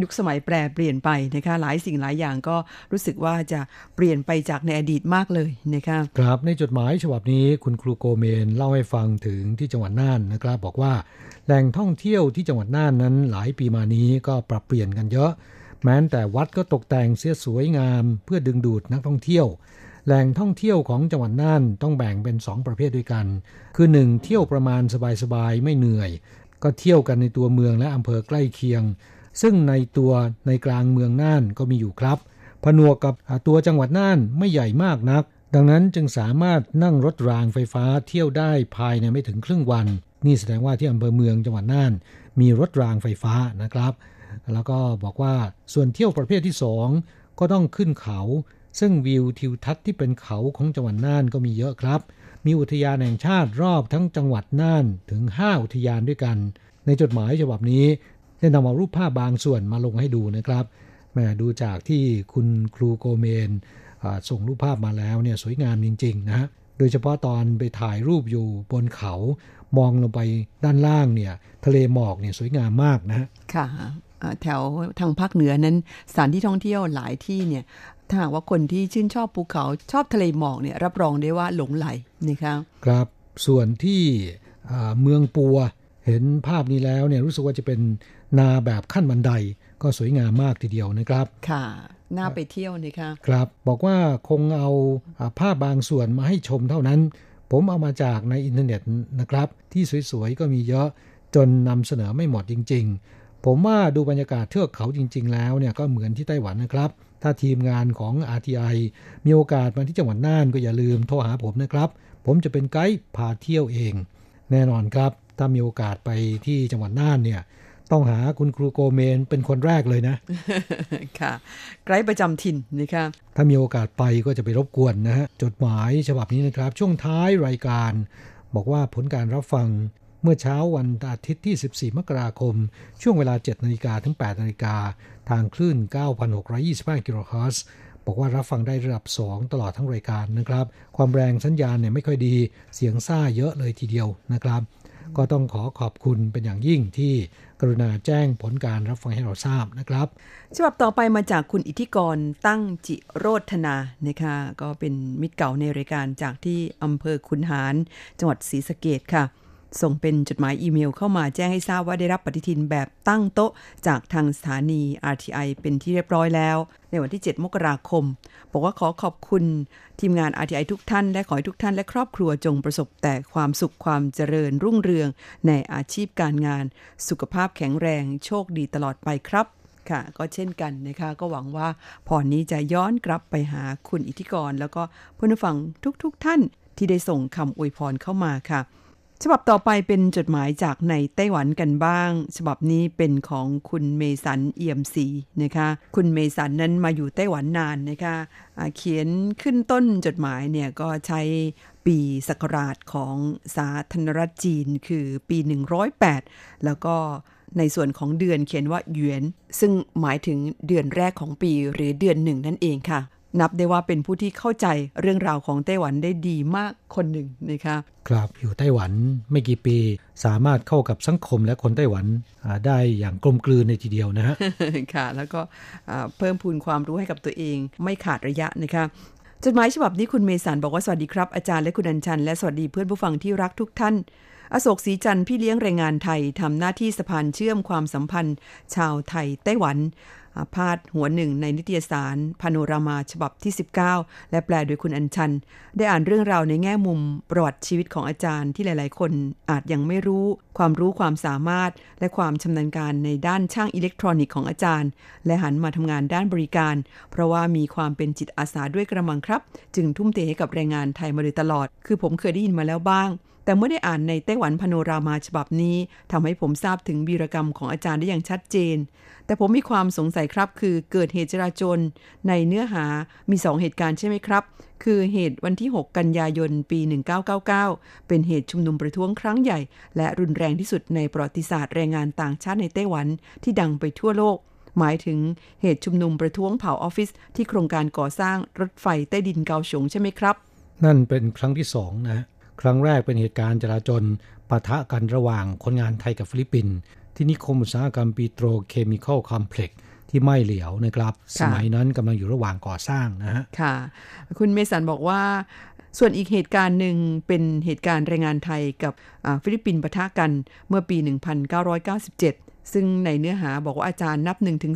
ยุคสมัยแปรเปลี่ยนไปนะคะหลายสิ่งหลายอย่างก็รู้สึกว่าจะเปลี่ยนไปจากในอดีตมากเลยนะคะครับในจดหมายฉบับนี้คุณครูโกเมนเล่าให้ฟังถึงที่จังหวัดน่านนะครับ บอกว่าแหล่งท่องเที่ยวที่จังหวัดน่านนั้น หลายปีมานี้ก็ปรับเปลี่ยนกันเยอะ แม้แต่วัดก็ตกแต่งเสียสวยงาม เพื่อดึงดูดนักท่องเที่ยว แหล่งท่องเที่ยวของจังหวัดน่านต้องแบ่งเป็น 2 ประเภทด้วยกัน คือ 1 เที่ยวประมาณสบายๆไม่เหนื่อย ก็เที่ยวกันในตัวเมืองและอำเภอใกล้เคียง ซึ่งในตัวในกลางเมืองน่านก็มีอยู่ครับ ผนวกกับตัวจังหวัดน่านไม่ใหญ่มากนัก ดังนั้นจึงสามารถนั่งรถรางไฟฟ้าเที่ยวได้ภายในไม่ถึงครึ่งวัน นี่แสดงว่าที่อำเภอเมืองจังหวัดน่าน มีรถรางไฟฟ้านะครับ แล้วก็บอกว่าส่วนเที่ยวประเภทที่สองก็ต้องขึ้นเขา ซึ่งวิวทิวทัศน์ที่เป็นเขาของจังหวัดน่านก็มีเยอะครับ มีอุทยานแห่งชาติรอบทั้งจังหวัดน่านถึง 5 อุทยานด้วยกัน ในจดหมายฉบับนี้ได้นำเอารูปภาพบางส่วนมาลงให้ดูนะครับแม่ดูจากที่คุณครูโกเมนส่งรูปภาพมาแล้วเนี่ยสวยงามจริงๆนะโดยเฉพาะตอนไปถ่ายรูปอยู่บนเขา มองลงไปด้านล่างเนี่ยทะเลหมอกเนี่ยสวยงามมากนะค่ะแถวทางภาคเหนือนั้นสถานที่ท่องเที่ยวหลายที่เนี่ย ถ้าหากว่าคนที่ชื่นชอบภูเขาชอบทะเลหมอกเนี่ยรับรองได้ว่าหลงไหลนะครับครับส่วนที่เมืองปัวเห็นภาพนี้แล้วเนี่ยรู้สึกว่าจะเป็นนาแบบขั้นบันไดก็สวยงามมากทีเดียวนะครับ ค่ะ น่าไปเที่ยวนะคะครับ บอกว่าคงเอาภาพบางส่วนมาให้ชมเท่านั้น ผมเอามาจากในอินเทอร์เน็ตนะครับ ที่สวยๆ ก็มีเยอะจนนำเสนอไม่หมดจริง ๆ ผมว่าดูบรรยากาศเทือกเขาจริง ๆ แล้วเนี่ยก็เหมือนที่ไต้หวันนะครับ ถ้าทีมงานของ RTI มีโอกาสมาที่จังหวัดน่านก็อย่าลืมโทรหาผมนะครับ ผมจะเป็นไกด์พาเที่ยวเอง แน่นอนครับ ถ้ามีโอกาสไปที่จังหวัดน่านเนี่ยต้องหาคุณครูโกเมนเป็นคนแรกเลยนะ ค่ะไกด์ประจำถิ่นนะครับถ้ามีโอกาสไปก็จะไปรบกวนนะฮะจดหมายฉบับนี้นะครับ ช่วงท้ายรายการ บอกว่าผลการรับฟังเมื่อเช้าวันอาทิตย์ที่ 14 มกราคม ช่วงเวลา 7 นาฬิกาถึง 8 นาฬิกา ทางคลื่น 9,625 กิโลเฮิรตซ์บอกว่ารับฟังได้ระดับ 2 ตลอดทั้งรายการนะครับ ความแรงสัญญาณเนี่ยไม่ค่อยดี เสียงซ่าเยอะเลยทีเดียวนะครับ ก็ต้องขอขอบคุณเป็นอย่างยิ่งที่กรุณาแจ้งผลการรับฟังให้เราทราบนะครับ ฉบับต่อไปมาจากคุณอิทธิกรตั้งจิโรธนานะคะก็เป็นมิตรเก่าในรายการจากที่อำเภอคุนหาร จังหวัดศรีสะเกดค่ะ ส่งเป็นจดหมายอีเมลเข้ามาแจ้งให้ทราบว่าได้รับปฏิทินแบบตั้งโต๊ะ จากทางสถานี RTI เป็นที่เรียบร้อยแล้ว ในวันที่ 7 มกราคม บอกว่าขอขอบคุณทีมงาน RTI ทุกท่าน และขอให้ทุกท่านและครอบครัวจงประสบแต่ความสุขความเจริญรุ่งเรือง ในอาชีพการงาน สุขภาพแข็งแรงโชคดีตลอดไปครับค่ะก็เช่นกันนะคะก็หวังว่าพรนี้จะย้อนกลับไปหาคุณอิทธิกร แล้วก็เพื่อนฟังทุกๆทท่านที่ได้ส่งคำอวยพรเข้ามาค่ะ ฉบับต่อไปเป็นจดหมายจากในไต้หวันกันบ้าง ฉบับนี้เป็นของคุณเมสันเอี่ยมศรีนะคะ คุณเมสันนั้นมาอยู่ไต้หวันนานนะคะะเขียนขึ้นต้นจดหมายเนี่ยก็ใช้ปีศักราชของสาธารณรัฐจีนคือปี 108 แล้วก็ในส่วนของเดือนเขียนว่าหยวน ซึ่งหมายถึงเดือนแรกของปีหรือเดือนหนึ่งนั่นเองค่ะ นับได้ว่าเป็นผู้ที่เข้าใจเรื่องราวของไต้หวันได้ดีมากคนหนึ่งนะคะครับอยู่ไต้หวันไม่กี่ปี สามารถเข้ากับสังคมและคนไต้หวันได้อย่างกลมกลืนในทีเดียวนะฮะค่ะ แล้วก็เพิ่มพูนความรู้ให้กับตัวเอง ไม่ขาดระยะนะคะจดหมายฉบับนี้คุณเมสันบอกว่าสวัสดีครับ อาจารย์และคุณอัญชัน และสวัสดีเพื่อนผู้ฟังที่รักทุกท่าน อโศกศรีจันทร์พี่เลี้ยงแรงงานไทยทำหน้าที่สะพานเชื่อมความสัมพันธ์ ชาวไทยไต้หวัน พาดหัวหนึ่งในนิตยสารพาโนรามาฉบับที่ 19 และแปลโดยคุณอัญชัน ได้อ่านเรื่องราวในแง่มุมประวัติชีวิตของอาจารย์ที่หลาย ๆ คนอาจยังไม่รู้ ความรู้ความสามารถ และความชำนาญการในด้านช่างอิเล็กทรอนิกส์ของอาจารย์ และหันมาทำงานด้านบริการ เพราะว่ามีความเป็นจิตอาสาด้วยกระมังครับ จึงทุ่มเทให้กับแรงงานไทยมาโดยตลอด คือผมเคยได้ยินมาแล้วบ้าง แต่เมื่อได้อ่านในไต้หวันพโนรามาฉบับนี้ทำให้ผมทราบถึงวีรกรรมของอาจารย์ได้อย่างชัดเจน แต่ผมมีความสงสัยครับ คือเกิดเหตุจราจนในเนื้อหามีสองเหตุการณ์ใช่ไหมครับ คือเหตุวันที่ 6 กันยายนปี 1999 เป็นเหตุชุมนุมประท้วงครั้งใหญ่ และรุนแรงที่สุดในประวัติศาสตร์แรงงานต่างชาติในไต้หวันที่ดังไปทั่วโลกหมายถึงเหตุชุมนุมประท้วงเผาออฟฟิศที่โครงการก่อสร้างรถไฟใต้ดินเกาฉงใช่ไหมครับ นั่นเป็นครั้งที่สองนะ ครั้งแรกเป็นเหตุการณ์จลาจลปะทะกันระหว่างคนงานไทยกับฟิลิปปินส์ที่นิคมอุตสาหกรรม petrochemical complex ที่ม่ายเหลียวนะครับ สมัยนั้นกำลังอยู่ระหว่างก่อสร้างนะฮะค่ะ คุณเมสันบอกว่าส่วนอีกเหตุการณ์หนึ่งเป็นเหตุการณ์แรงงานไทยกับฟิลิปปินส์ปะทะกันเมื่อปี 1997 ซึ่งในเนื้อหาบอกว่าอาจารย์นับ 1-3ถึง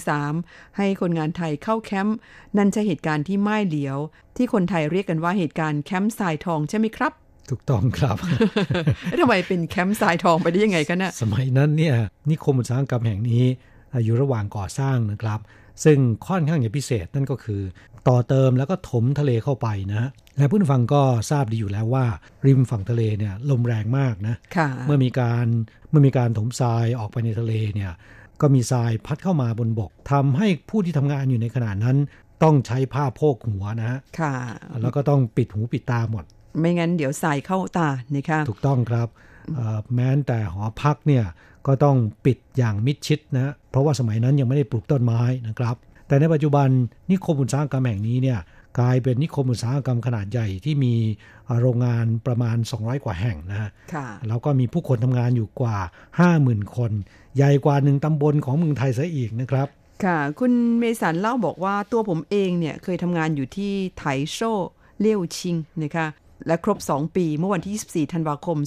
ให้คนงานไทยเข้าแคมป์นั่นใช่เหตุการณ์ที่ไม่เหลียว ที่คนไทยเรียกกันว่าเหตุการณ์แคมป์ทรายทองใช่ไหมครับ ถูกต้องครับทำไมเป็นแคมป์ทรายทองไปได้ยังไงกันนะสมัยนั้นเนี่ยนิคมอุตสาหกรรมแห่งนี้ อยู่ระหว่างก่อสร้างนะครับ ซึ่งค่อนข้างอย่างพิเศษนั่นก็คือ ต่อเติมแล้วก็ถมทะเลเข้าไปนะ และผู้ฟังก็ทราบดีอยู่แล้วว่า ริมฝั่งทะเลเนี่ยลมแรงมากนะเมื่อมีการเมื่อมีการถมทรายออกไปในทะเลเนี่ยก็มีทรายพัดเข้ามาบนบกทำให้ผู้ที่ทำงานอยู่ในขณะนั้นต้องใช้ผ้าโพกหัวนะค่ะแล้วก็ต้องปิดหูปิดตาหมด ไม่งั้นเดี๋ยวใส่เข้าตานะคะถูกต้องครับแม้แต่หอพักเนี่ยก็ต้องปิดอย่างมิดชิดนะเพราะว่าสมัยนั้นยังไม่ได้ปลูกต้นไม้นะครับ แต่ในปัจจุบันนิคมอุตสาหกรรมแห่งนี้เนี่ยกลายเป็นนิคมอุตสาหกรรมขนาดใหญ่ที่มีโรงงานประมาณ 200 กว่าแห่งนะแล้วก็มีผู้คนทำงานอยู่กว่า 50,000 คน ใหญ่กว่าหนึ่งตำบลของเมืองไทยซะอีกนะครับ ค่ะ คุณเมสันเล่าบอกว่าตัวผมเองเนี่ยเคยทำงานอยู่ที่ไถโซ่เลี้ยวชิงนะคะ และครบ 2 ปีเมื่อวันที่ 24 ธันวาคม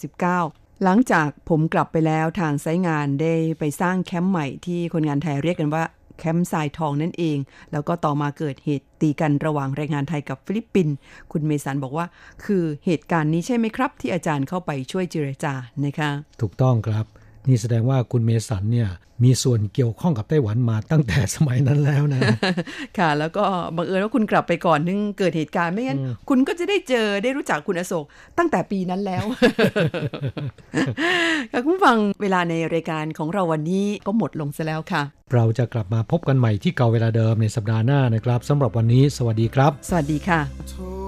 2539 หลังจากผมกลับไปแล้วทางไซงานได้ไปสร้างแคมป์ใหม่ที่คนงานไทยเรียกกันว่าแคมป์ทรายทองนั่นเอง แล้วก็ต่อมาเกิดเหตุตีกันระหว่างแรงงานไทยกับฟิลิปปินส์คุณเมสันบอกว่า คือเหตุการณ์นี้ใช่ไหมครับ ที่อาจารย์เข้าไปช่วยเจรจานะคะ ถูกต้องครับ นี่แสดงว่าคุณเมสันเนี่ยมีส่วนเกี่ยวข้องกับไต้หวันมาตั้งแต่สมัยนั้นแล้วนะ ค่ะ แล้วก็บังเอิญว่าคุณกลับไปก่อนนึงเกิดเหตุการณ์ไม่งั้น คุณก็จะได้เจอได้รู้จักคุณอโศกตั้งแต่ปีนั้นแล้วค่ะคุณฟังเวลาในรายการของเราวันนี้ก็หมดลงซะแล้วค่ะ เราจะกลับมาพบกันใหม่ที่เก่าเวลาเดิมในสัปดาห์หน้านะครับสำหรับวันนี้ สวัสดีครับ สวัสดีค่ะ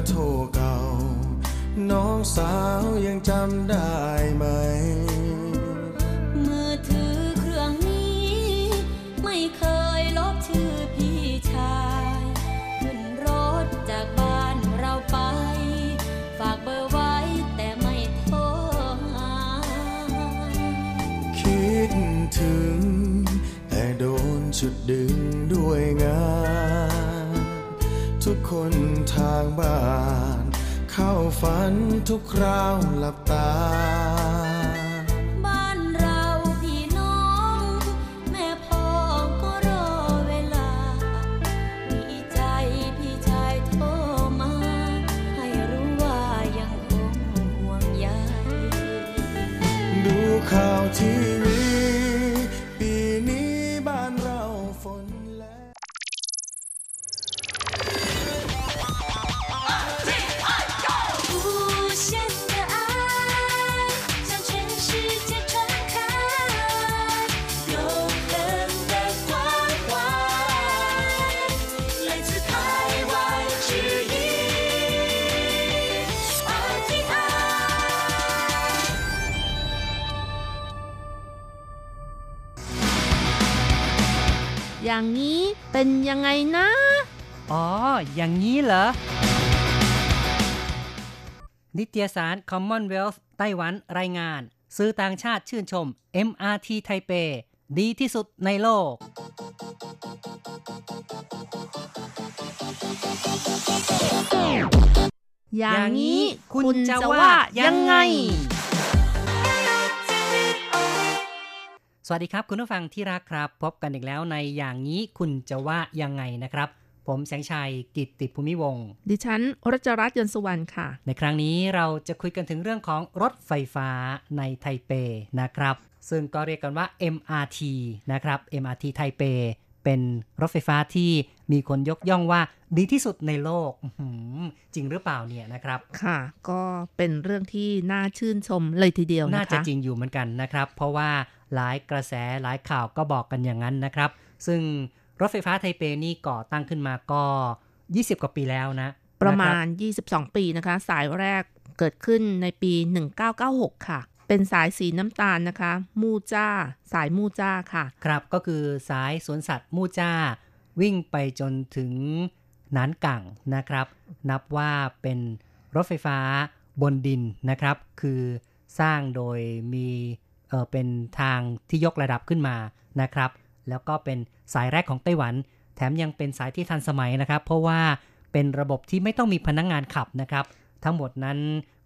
ร์โทรเก่า น้องสาวยังจำได้ไหม มือถือเครื่องนี้ ไม่เคยลบชื่อพี่ชาย ขึ้นรถจากบ้านเราไป ฝากเบอร์ไว้แต่ไม่โทรหาคิดถึง แต่โดนชุดดึงด้วยงานางบ้าน เข้าฝันทุกคราวหลับตา บ้านเราพี่น้อง แม่พ่อก็รอเวลา มีใจพี่ชายโทรมา ให้รู้ว่ายังคงห่วงใยดูข่าวทีวี อย่างนี้เป็นยังไงนะ อ๋อ อย่างนี้เหรอ นิตยสาร Commonwealth ไต้หวันรายงาน สื่อต่างชาติชื่นชม MRT ไทเป ดีที่สุดในโลก อย่างนี้คุณจะว่ายังไง วัสดีครับ คุณผู้ฟังที่รักครับ พบกันอีกแล้วในอย่างนี้คุณจะว่ายังไงนะครับ ผมแสงชัยกิตติภูมิวงศ์ดิฉันรัชรัตน์ยนต์สุวรรณค่ะ ในครั้งนี้เราจะคุยกันถึงเรื่องของรถไฟฟ้าในไทเปนะครับ ซึ่งก็เรียกกันว่า MRT นะครับ MRT ไทเป เป็นรถไฟฟ้าที่มีคนยกย่องว่าดีที่สุดในโลกอื้อหือจริงหรือเปล่าเนี่ยนะครับ ค่ะ ก็เป็นเรื่องที่น่าชื่นชมเลยทีเดียวนะคะน่าจะจริงอยู่เหมือนกันนะครับ เพราะว่าหลายกระแสหลายข่าวก็บอกกันอย่างนั้นนะครับ ซึ่งรถไฟฟ้าไทเปนี่ก่อตั้งขึ้นมาก็ 20 กว่าปีแล้วนะ ประมานคบณ22 ปีนะคะ สายแรกเกิดขึ้นในปี 1996 ค่ะ เป็นสายสีน้ำตาลนะคะ มูจ้า สายมูจ้าค่ะ ครับก็คือสายสวนสัตว์มูจ้า วิ่งไปจนถึงนานกังนะครับ นับว่าเป็นรถไฟฟ้าบนดินนะครับ คือสร้างโดยมีเออเป็นทางที่ยกระดับขึ้นมานะครับ แล้วก็เป็นสายแรกของไต้หวัน แถมยังเป็นสายที่ทันสมัยนะครับ เพราะว่าเป็นระบบที่ไม่ต้องมีพนักงงานขับนะครับ ทั้งหมดนั้น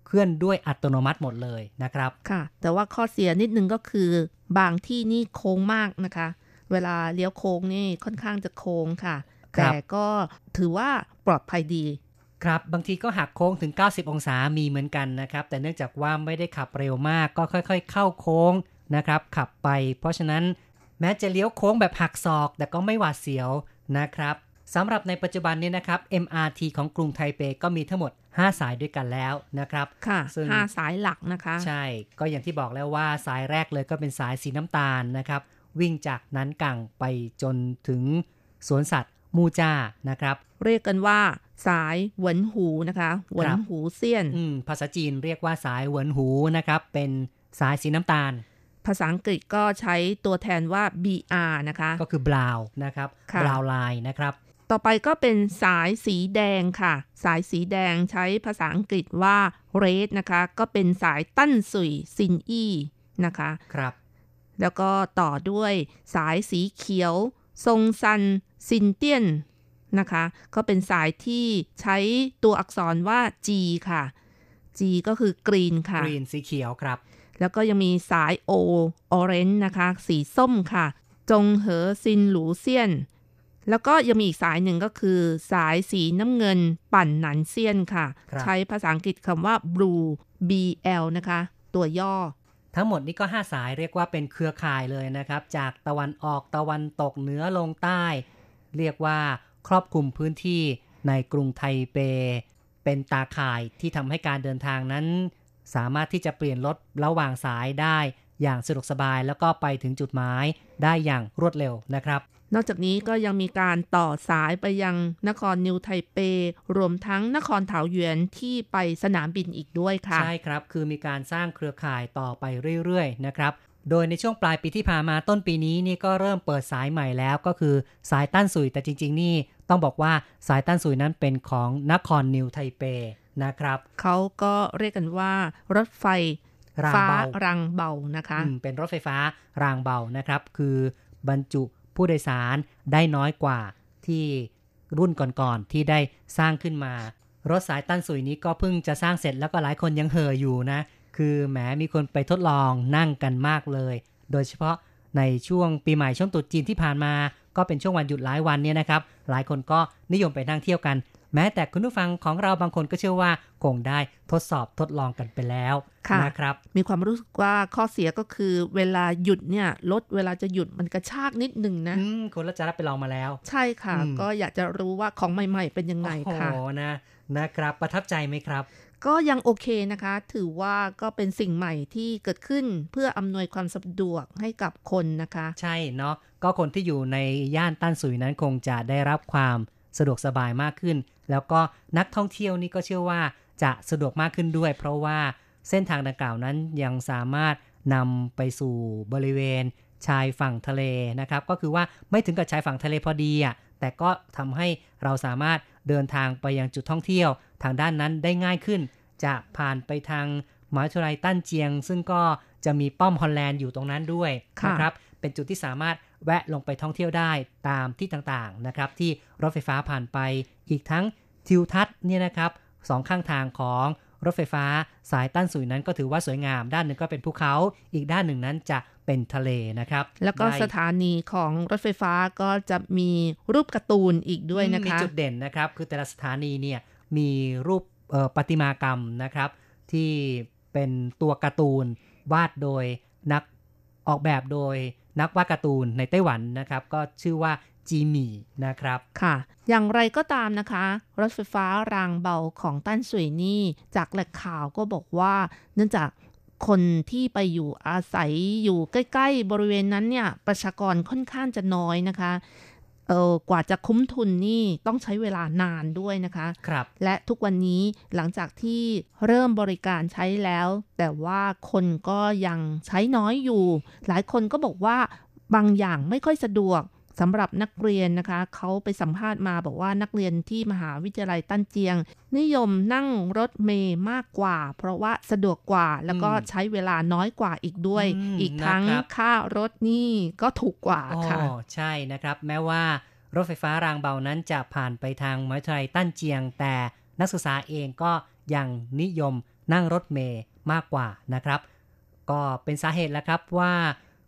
เคลื่อนด้วยอัตโนมัติหมดเลยนะครับ ค่ะ แต่ว่าข้อเสียนิดนึงก็คือบางที่นี่โค้งมากนะคะ เวลาเลี้ยวโค้งนี่ค่อนข้างจะโค้งค่ะครับแต่ก็ถือว่าปลอดภัยดีครับบางทีก็หักโค้งถึง 90 องศามีเหมือนกันนะครับ แต่เนื่องจากว่าไม่ได้ขับเร็วมากก็ค่อยๆ เข้าโค้งนะครับ ขับไป เพราะฉะนั้นแม้จะเลี้ยวโค้งแบบหักศอก แต่ก็ไม่หวาดเสียวนะครับ สำหรับในปัจจุบันนี้นะครับ MRT ของกรุงไทเปก็มีทั้งหมด 5 สายด้วยกันแล้วนะครับค่ะซึ่งห้าสายหลักนะคะ ใช่ ก็อย่างที่บอกแล้วว่าสายแรกเลยก็เป็นสายสีน้ำตาลนะครับ วิ่งจากนั้นกังไปจนถึงสวนสัตว์มูจ้านะครับ เรียกกันว่าสายเหวินหูนะคะเหวินหูเซียนอืมภาษาจีนเรียกว่าสายเหวินหูนะครับ เป็นสายสีน้ำตาล ภาษาอังกฤษก็ใช้ตัวแทนว่า BR นะคะ ก็คือบราวนะครับค่ะบราวไลน์นะครับ ต่อไปก็เป็นสายสีแดงค่ะ สายสีแดงใช้ภาษาอังกฤษว่า red นะคะ ก็เป็นสายตั้นสุยซินอี้นะคะครับ แล้วก็ต่อด้วยสายสีเขียว ซงซานซินเตี้ยนนะคะ ก็เป็นสายที่ใช้ตัวอักษรว่า G ค่ะ G ก็คือ green ค่ะ green สีเขียวครับ แล้วก็ยังมีสาย O Orange นะคะ สีส้มค่ะ 中和新芦线 แล้วก็ยังมีอีกสายหนึ่งก็คือ สายสีน้ำเงิน板南线ค่ะครับใช้ภาษาอังกฤษคำว่า blue BL นะคะ ตัวย่อ ทั้งหมดนี้ก็ 5 สายเรียกว่าเป็นเครือข่ายเลยนะครับ จากตะวันออกตะวันตกเหนือลงใต้ เรียกว่าครอบคลุมพื้นที่ในกรุงไทเป เป็นตาข่ายที่ทำให้การเดินทางนั้น สามารถที่จะเปลี่ยนรถระหว่างสายได้อย่างสะดวกสบายแล้วก็ไปถึงจุดหมาย ได้อย่างรวดเร็วนะครับ นอกจากนี้ก็ยังมีการต่อสายไปยังนครนิวไทเป รวมทั้งนครเถาหยวนที่ไปสนามบินอีกด้วยค่ะ ใช่ครับ คือมีการสร้างเครือข่ายต่อไปเรื่อยๆนะครับโดยในช่วงปลายปีที่ผ่านมาต้นปีนี้นี่ก็เริ่มเปิดสายใหม่แล้วก็คือสายต้านสุยแต่จริง ๆ นี่ต้องบอกว่าสายต้านสุยนั้นเป็นของนครนิวไทเปนะครับ เขาก็เรียกกันว่ารถไฟ รางฟ้าเบารังเบานะคะอืมเป็นรถไฟฟ้ารางเบานะครับ คือบรรจุผู้โดยสารได้น้อยกว่าที่รุ่นก่อนๆที่ได้สร้างขึ้นมา รถสายตั้นสุยนี้ก็เพิ่งจะสร้างเสร็จแล้วก็หลายคนยังเห่ออยู่นะ คือแหมมีคนไปทดลองนั่งกันมากเลย โดยเฉพาะในช่วงปีใหม่ช่วงตรุษจีนที่ผ่านมา ก็เป็นช่วงวันหยุดหลายวันเนี่ยนะครับ หลายคนก็นิยมไปนั่งเที่ยวกัน แม้แต่คุณผู้ฟังของเราบางคนก็เชื่อว่าคงได้ทดสอบทดลองกันไปแล้วค่ะนะครับ มีความรู้สึกว่าข้อเสียก็คือเวลาหยุดเนี่ยรถเวลาจะหยุดมันกระชากนิดหนึ่งนะอืมคุณรัชรัตน์ไปลองมาแล้ว ใช่ค่ะอืมก็อยากจะรู้ว่าของใหม่ ๆ เป็นยังไงโอ้โหค่ะนะนะครับ ประทับใจไหมครับก็ยังโอเคนะคะ ถือว่าก็เป็นสิ่งใหม่ที่เกิดขึ้นเพื่ออำนวยความสะดวกให้กับคนนะคะ ใช่เนาะก็คนที่อยู่ในย่านต้านสุยนั้นคงจะได้รับความสะดวกสบายมากขึ้น แล้วก็นักท่องเที่ยวนี่ก็เชื่อว่าจะสะดวกมากขึ้นด้วย เพราะว่าเส้นทางดังกล่าวนั้นยังสามารถนำไปสู่บริเวณชายฝั่งทะเลนะครับ ก็คือว่าไม่ถึงกับชายฝั่งทะเลพอดีอะแต่ก็ทำให้เราสามารถเดินทางไปยังจุดท่องเที่ยว ทางด้านนั้นได้ง่ายขึ้น จะผ่านไปทางมหาวิทยาลัยตั้นเจียง ซึ่งก็ จะมีป้อมฮอลแลนด์อยู่ตรงนั้นด้วยค่ะนะครับ เป็นจุดที่สามารถแวะลงไปท่องเที่ยวได้ตามที่ต่างๆนะครับ ที่รถไฟฟ้าผ่านไปอีกทั้งทิวทัศน์เนี่ยนะครับสองข้างทางของรถไฟฟ้าสายตั้นสุยนั้นก็ถือว่าสวยงาม ด้านหนึ่งก็เป็นภูเขา อีกด้านหนึ่งนั้นจะเป็นทะเลนะครับ แล้วก็ได้สถานีของรถไฟฟ้าก็จะมีรูปการ์ตูนอีกด้วยนะมีคะจุดเด่นนะครับ คือแต่ละสถานีเนี่ยมีรูปเอ่อประติมากรรมนะครับ ที่เป็นตัวการ์ตูน วาดโดยนักออกแบบโดยนักวาดการ์ตูนในไต้หวันนะครับ ก็ชื่อว่าจีมี่นะครับ ค่ะ อย่างไรก็ตามนะคะ รถไฟฟ้ารางเบาของต้านสุยนี่ จากแหล่งข่าวก็บอกว่า เนื่องจากคนที่ไปอยู่อาศัยอยู่ใกล้ ๆ บริเวณนั้นเนี่ย ประชากรค่อนข้างจะน้อยนะคะ เออกว่าจะคุ้มทุนนี่ต้องใช้เวลานานด้วยนะคะครับและทุกวันนี้หลังจากที่เริ่มบริการใช้แล้ว แต่ว่าคนก็ยังใช้น้อยอยู่ หลายคนก็บอกว่าบางอย่างไม่ค่อยสะดวก สำหรับนักเรียนนะคะ เขาไปสัมภาษณ์มาบอกว่านักเรียนที่มหาวิทยาลัยตั้นเจียง นิยมนั่งรถเมย์มากกว่า เพราะว่าสะดวกกว่าแล้วก็อืมใช้เวลาน้อยกว่าอีกด้วยอืมอีกทั้งนะครับค่ารถนี่ก็ถูกกว่าอ๋อค่ะใช่นะครับ แม้ว่ารถไฟฟ้ารางเบานั้นจะผ่านไปทางมหาวิทยาลัยตั้นเจียง แต่นักศึกษาเองก็ยังนิยมนั่งรถเมย์มากกว่านะครับ ก็เป็นสาเหตุแล้วครับว่า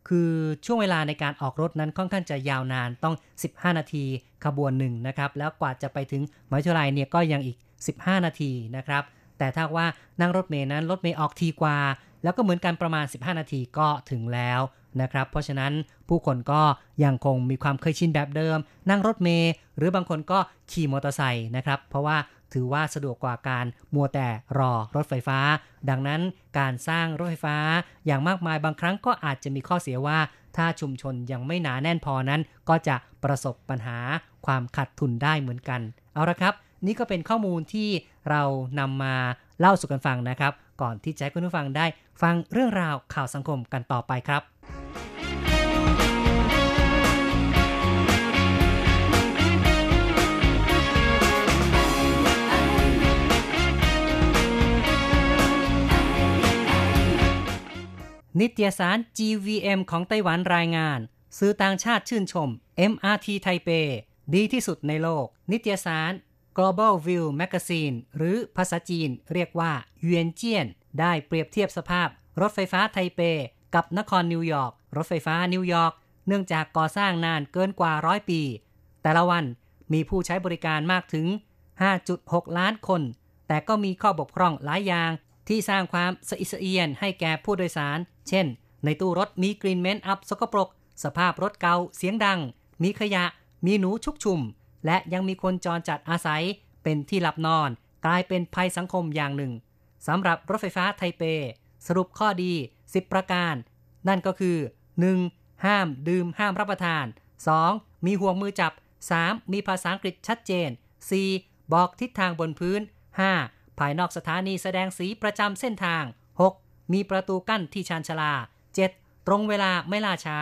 คือช่วงเวลาในการออกรถนั้นค่อนข้างจะยาวนานต้อง 15 นาทีขบวนหนึ่งนะครับ แล้วกว่าจะไปถึงมหาวิทยาลัยเนี่ยก็ยังอีก 15 นาทีนะครับ แต่ถ้าว่านั่งรถเมย์นั้นรถเมย์ออกทีกว่า แล้วก็เหมือนกันประมาณ 15 นาทีก็ถึงแล้วนะครับ เพราะฉะนั้นผู้คนก็ยังคงมีความเคยชินแบบเดิม นั่งรถเมย์หรือบางคนก็ขี่มอเตอร์ไซค์นะครับ เพราะว่า ถือว่าสะดวกกว่าการมัวแต่รอรถไฟฟ้า ดังนั้นการสร้างรถไฟฟ้าอย่างมากมายบางครั้งก็อาจจะมีข้อเสียว่า ถ้าชุมชนยังไม่หนาแน่นพอนั้น ก็จะประสบปัญหาความขาดทุนได้เหมือนกัน เอาละครับ นี่ก็เป็นข้อมูลที่เรานำมาเล่าสู่กันฟังนะครับ ก่อนที่จะให้คุณผู้ฟังได้ฟังเรื่องราวข่าวสังคมกันต่อไปครับ นิตยสาร GVM ของไต้หวันรายงาน สื่อต่างชาติชื่นชม MRT ไทเป ดีที่สุดในโลก นิตยสาร Global View Magazine หรือภาษาจีนเรียกว่าเวียนเจียน ได้เปรียบเทียบสภาพ รถไฟฟ้าไทเป กับนครนิวยอร์ก รถไฟฟ้านิวยอร์ก เนื่องจากก่อสร้างนานเกินกว่าร้อยปี แต่ละวันมีผู้ใช้บริการมากถึง 5.6 ล้านคน แต่ก็มีข้อบกพร่องหลายอย่าง ที่สร้างความสะอิดสะเอียนให้แก่ผู้โดยสาร เช่น ในตู้รถมีกลิ่นเหม็นอับสกปรก สภาพรถเก่าเสียงดัง มีขยะ มีหนูชุกชุม และยังมีคนจรจัดอาศัย เป็นที่หลับนอน กลายเป็นภัยสังคมอย่างหนึ่งสำหรับรถไฟฟ้าไทเป สรุปข้อดี 10 ประการ นั่นก็คือ 1. ห้ามดื่มห้ามรับประทาน 2. มีห่วงมือจับ 3. มีภาษาอังกฤษชัดเจน 4. บอกทิศทางบนพื้น 5. ภายนอกสถานีแสดงสีประจำเส้นทาง 6. มีประตูกั้นที่ชานชาลา 7. ตรงเวลาไม่ล่าช้า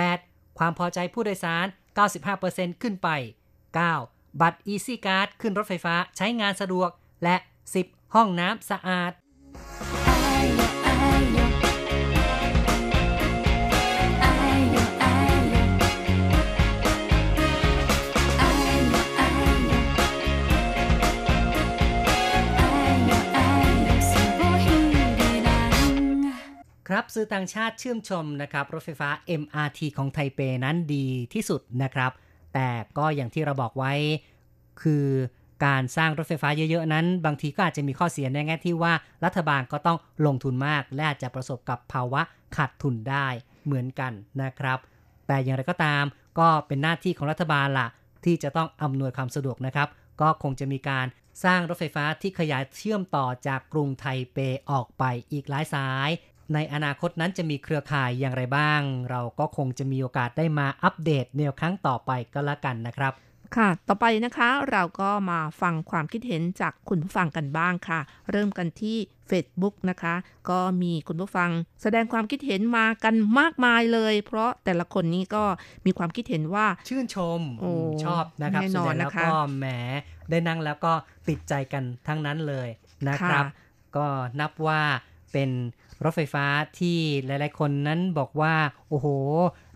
8. ความพอใจผู้โดยสาร 95%ขึ้นไป 9. บัตร Easy Card ขึ้นรถไฟฟ้าใช้งานสะดวก และ 10. ห้องน้ำสะอาด สื่อต่างชาติชื่นชมนะครับรถไฟฟ้า MRT ของไทเปนั้นดีที่สุดนะครับ แต่ก็อย่างที่เราบอกไว้คือการสร้างรถไฟฟ้าเยอะๆนั้น บางทีก็อาจจะมีข้อเสียในแง่ที่ว่ารัฐบาลก็ต้องลงทุนมาก และอาจจะประสบกับภาวะขาดทุนได้เหมือนกันนะครับ แต่อย่างไรก็ตามก็เป็นหน้าที่ของรัฐบาลล่ะ ที่จะต้องอำนวยความสะดวกนะครับ ก็คงจะมีการสร้างรถไฟฟ้าที่ขยายเชื่อมต่อจากกรุงไทเปออกไปอีกหลายสาย ในอนาคตนั้นจะมีเครือข่ายอย่างไรบ้าง เราก็คงจะมีโอกาสได้มาอัปเดตแนวครั้งต่อไปก็แล้วกันนะครับค่ะ ต่อไปนะคะเราก็มาฟังความคิดเห็นจากคุณผู้ฟังกันบ้างค่ะ เริ่มกันที่ Facebook นะคะ ก็มีคุณผู้ฟัง แสดงความคิดเห็นมากันมากมายเลย เพราะแต่ละคนนี้ก็มีความคิดเห็นว่า ชื่นชมโอ้ชอบนะครับแน่นส่อวนนใหญ่แล้วนะคะก็แหมได้นั่งแล้วก็ติดใจกันทั้งนั้นเลยนะครับค่ะก็นับว่าเป็น รถไฟฟ้าที่หลายๆ คนนั้นบอกว่า โอ้โห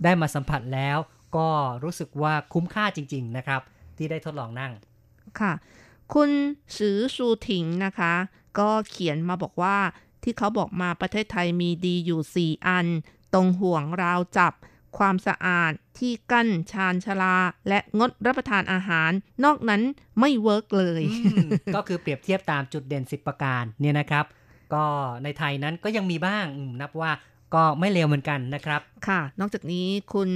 ได้มาสัมผัสแล้ว ก็รู้สึกว่าคุ้มค่าจริง ๆ นะครับ ที่ได้ทดลองนั่ง ค่ะ คุณสือชูถิงนะคะ ก็เขียนมาบอกว่าที่เขาบอกมาประเทศไทยมีดีอยู่ 4 อัน ตรงห่วงราวจับ ความสะอาดที่กั้นชานชาลา และงดรับประทานอาหาร นอกนั้นไม่ work เลยอืมก็คือเปรียบเทียบตามจุดเด่น 10 ประการเนี่ยนะครับ ก็ในไทยนั้นก็ยังมีบ้างอืมนับว่าก็ไม่เลวเหมือนกันนะครับ ค่ะ นอกจากนี้คุณ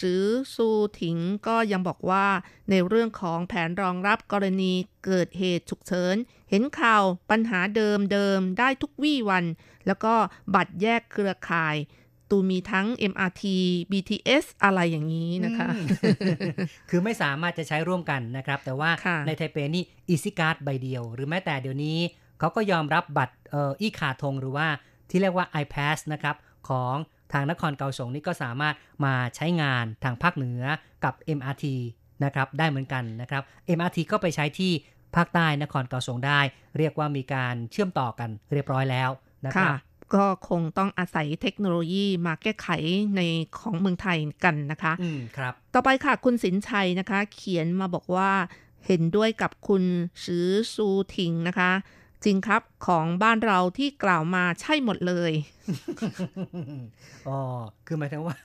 ซื้อซูถิงก็ยังบอกว่าในเรื่องของแผนรองรับกรณีเกิดเหตุฉุกเฉิน เห็นข่าวปัญหาเดิมเดิมๆได้ทุกวี่วัน แล้วก็บัตรแยกเครือข่าย ตูมีทั้ง MRT BTS อะไรอย่างนี้นะคะอืมคือไม่สามารถจะใช้ร่วมกันนะครับ แต่ว่าค่ะในไทเปนี่ Easy Card ใบเดียว หรือแม้แต่เดี๋ยวนี้ เขาก็ยอมรับบัตรเอ่ออีขาทงหรือว่าที่เรียกว่า iPass นะครับของทางนครเกาสงนี่ก็สามารถมาใช้งานทางภาคเหนือกับ MRT นะครับได้เหมือนกันนะครับ MRT ก็ไปใช้ที่ภาคใต้นครเกาสงได้ เรียกว่ามีการเชื่อมต่อกันเรียบร้อยแล้วนะคค่ะรับก็คงต้องอาศัยเทคโนโลยีมาแก้ไขในของเมืองไทยกันนะคะ อืมครับ ต่อไปค่ะคุณสินชัยนะคะ เขียนมาบอกว่าเห็นด้วยกับคุณสือซูทิงนะคะ จริงครับของบ้านเราที่กล่าวมาใช่หมดเลย อ๋อ คือหมายถึงว่า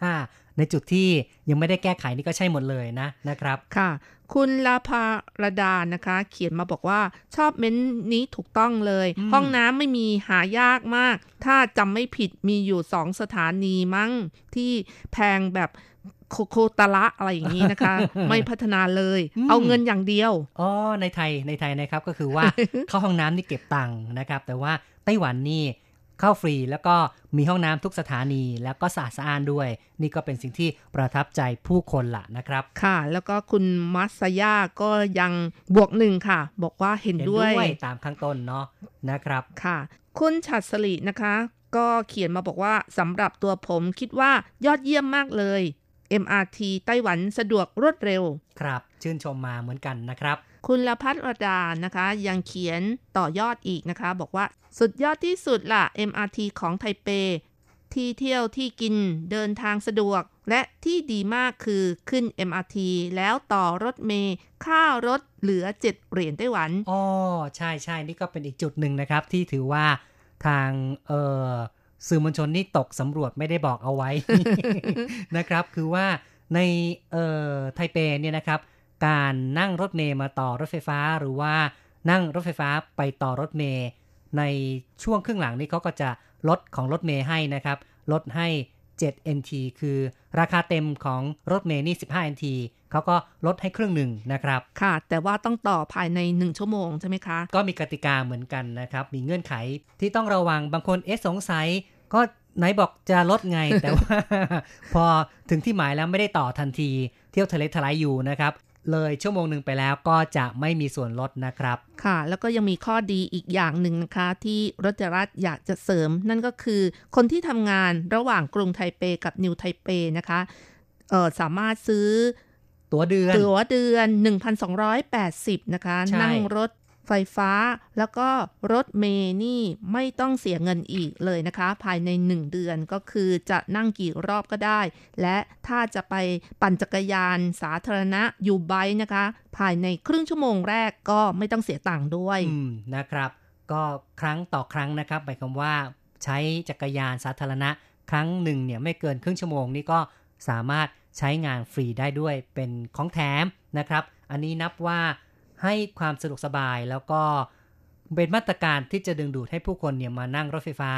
ในจุดที่ยังไม่ได้แก้ไขนี่ก็ใช่หมดเลยนะนะครับ ค่ะ คุณลาภารดานะคะ เขียนมาบอกว่าชอบเม้นท์นี้ถูกต้องเลยอืมห้องน้ำไม่มีหายากมาก ถ้าจำไม่ผิดมีอยู่สองสถานีมั้งที่แพงแบบ โคโคตะละอะไรอย่างนี้นะคะ ไม่พัฒนาเลย เอาเงินอย่างเดียวอ๋อในไทยในไทยนะครับก็คือว่าเข้าห้องน้ำนี่เก็บตังค์นะครับ แต่ว่าไต้หวันนี่เข้าฟรีแล้วก็มีห้องน้ำทุกสถานีแล้วก็สะอาดสะอ้านด้วย นี่ก็เป็นสิ่งที่ประทับใจผู้คนละนะครับ ค่ะ แล้วก็คุณมัสยาก็ยังบวกหนึ่งค่ะ บอกว่าเห็นเห็นด้วยด้วยตามข้างต้นเนาะนะครับค่ะ คุณฉัดสลีนะคะ ก็เขียนมาบอกว่าสำหรับตัวผมคิดว่ายอดเยี่ยมมากเลย MRT ไต้หวันสะดวกรวดเร็ว ครับ ชื่นชมมาเหมือนกันนะครับ คุณละพัฒรดานะคะ ยังเขียนต่อยอดอีกนะคะ บอกว่าสุดยอดที่สุดล่ะ MRT ของไทเป ที่เที่ยวที่กินเดินทางสะดวก และที่ดีมากคือขึ้น MRT แล้วต่อรถเมย์ค่ารถเหลือ 7 เหรียญไต้หวันอ๋อใช่ใช่นี่ก็เป็นอีกจุดหนึ่งนะครับ ที่ถือว่าทางเอ่อ สื่อมวลชนนี่ตกสำรวจไม่ได้บอกเอาไว้นะครับ คือว่าในเอ่อไทเปเนี่ยนะครับ การนั่งรถเมย์มาต่อรถไฟฟ้าหรือว่านั่งรถไฟฟ้าไปต่อรถเมย์ในช่วงครึ่งหลังนี้เขาก็จะลดของรถเมย์ให้นะครับ ลดให้ 7 NT คือราคาเต็มของรถเมย์นี่ 15 NT เขาก็ลดให้ครึ่งหนึ่งนะครับ ค่ะ แต่ว่าต้องต่อภายใน 1 ชั่วโมงใช่ไหมคะ ก็มีกติกาเหมือนกันนะครับ มีเงื่อนไขที่ต้องระวังบางคนเอ๊ะสงสัย ก็ไหนบอกจะลดไง แต่ว่า พอถึงที่หมายแล้วไม่ได้ต่อทันที เที่ยวทะเลทลายอยู่นะครับเลยชั่วโมงหนึ่งไปแล้วก็จะไม่มีส่วนลดนะครับ ค่ะ แล้วก็ยังมีข้อดีอีกอย่างหนึ่งนะคะ ที่รจรัฐอยากจะเสริม นั่นก็คือคนที่ทำงานระหว่างกรุงไทเปกับนิวไทเปนะคะเออสามารถซื้อ ตัวเดือน ตั๋วเดือน 1,280 นะคะใช่นั่งรถไฟฟ้า แล้วก็รถเมย์นี่ไม่ต้องเสียเงินอีกเลยนะคะ ภายใน 1 เดือนก็คือจะนั่งกี่รอบก็ได้ และถ้าจะไปปั่นจักรยานสาธารณะยูไบค์นะคะ ภายในครึ่งชั่วโมงแรกก็ไม่ต้องเสียตังค์ด้วยอืมนะครับ ก็ครั้งต่อครั้งนะครับหมายความว่าใช้จักรยานสาธารณะ ครั้งหนึ่งเนี่ยไม่เกินครึ่งชั่วโมงนี่ก็สามารถ ใช้งานฟรีได้ด้วยเป็นของแถมนะครับ อันนี้นับว่าให้ความสะดวกสบายแล้วก็เป็นมาตรการที่จะดึงดูดให้ผู้คนเนี่ยมานั่งรถไฟฟ้า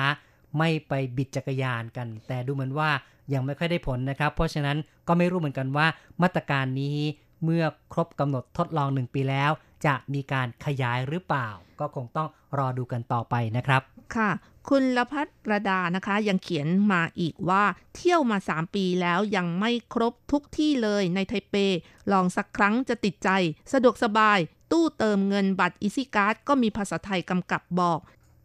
ไม่ไปบิดจักรยานกัน แต่ดูเหมือนว่ายังไม่ค่อยได้ผลนะครับ เพราะฉะนั้นก็ไม่รู้เหมือนกันว่ามาตรการนี้เมื่อครบกำหนดทดลองหนึ่งปีแล้ว จะมีการขยายหรือเปล่า ก็คงต้องรอดูกันต่อไปนะครับ ค่ะ คุณละพัฒระดานะคะ ยังเขียนมาอีกว่า เที่ยวมา 3 ปีแล้วยังไม่ครบทุกที่เลยในไทเป ลองสักครั้งจะติดใจ สะดวกสบาย ตู้เติมเงินบัตรอีซีการ์ดก็มีภาษาไทยกำกับบอก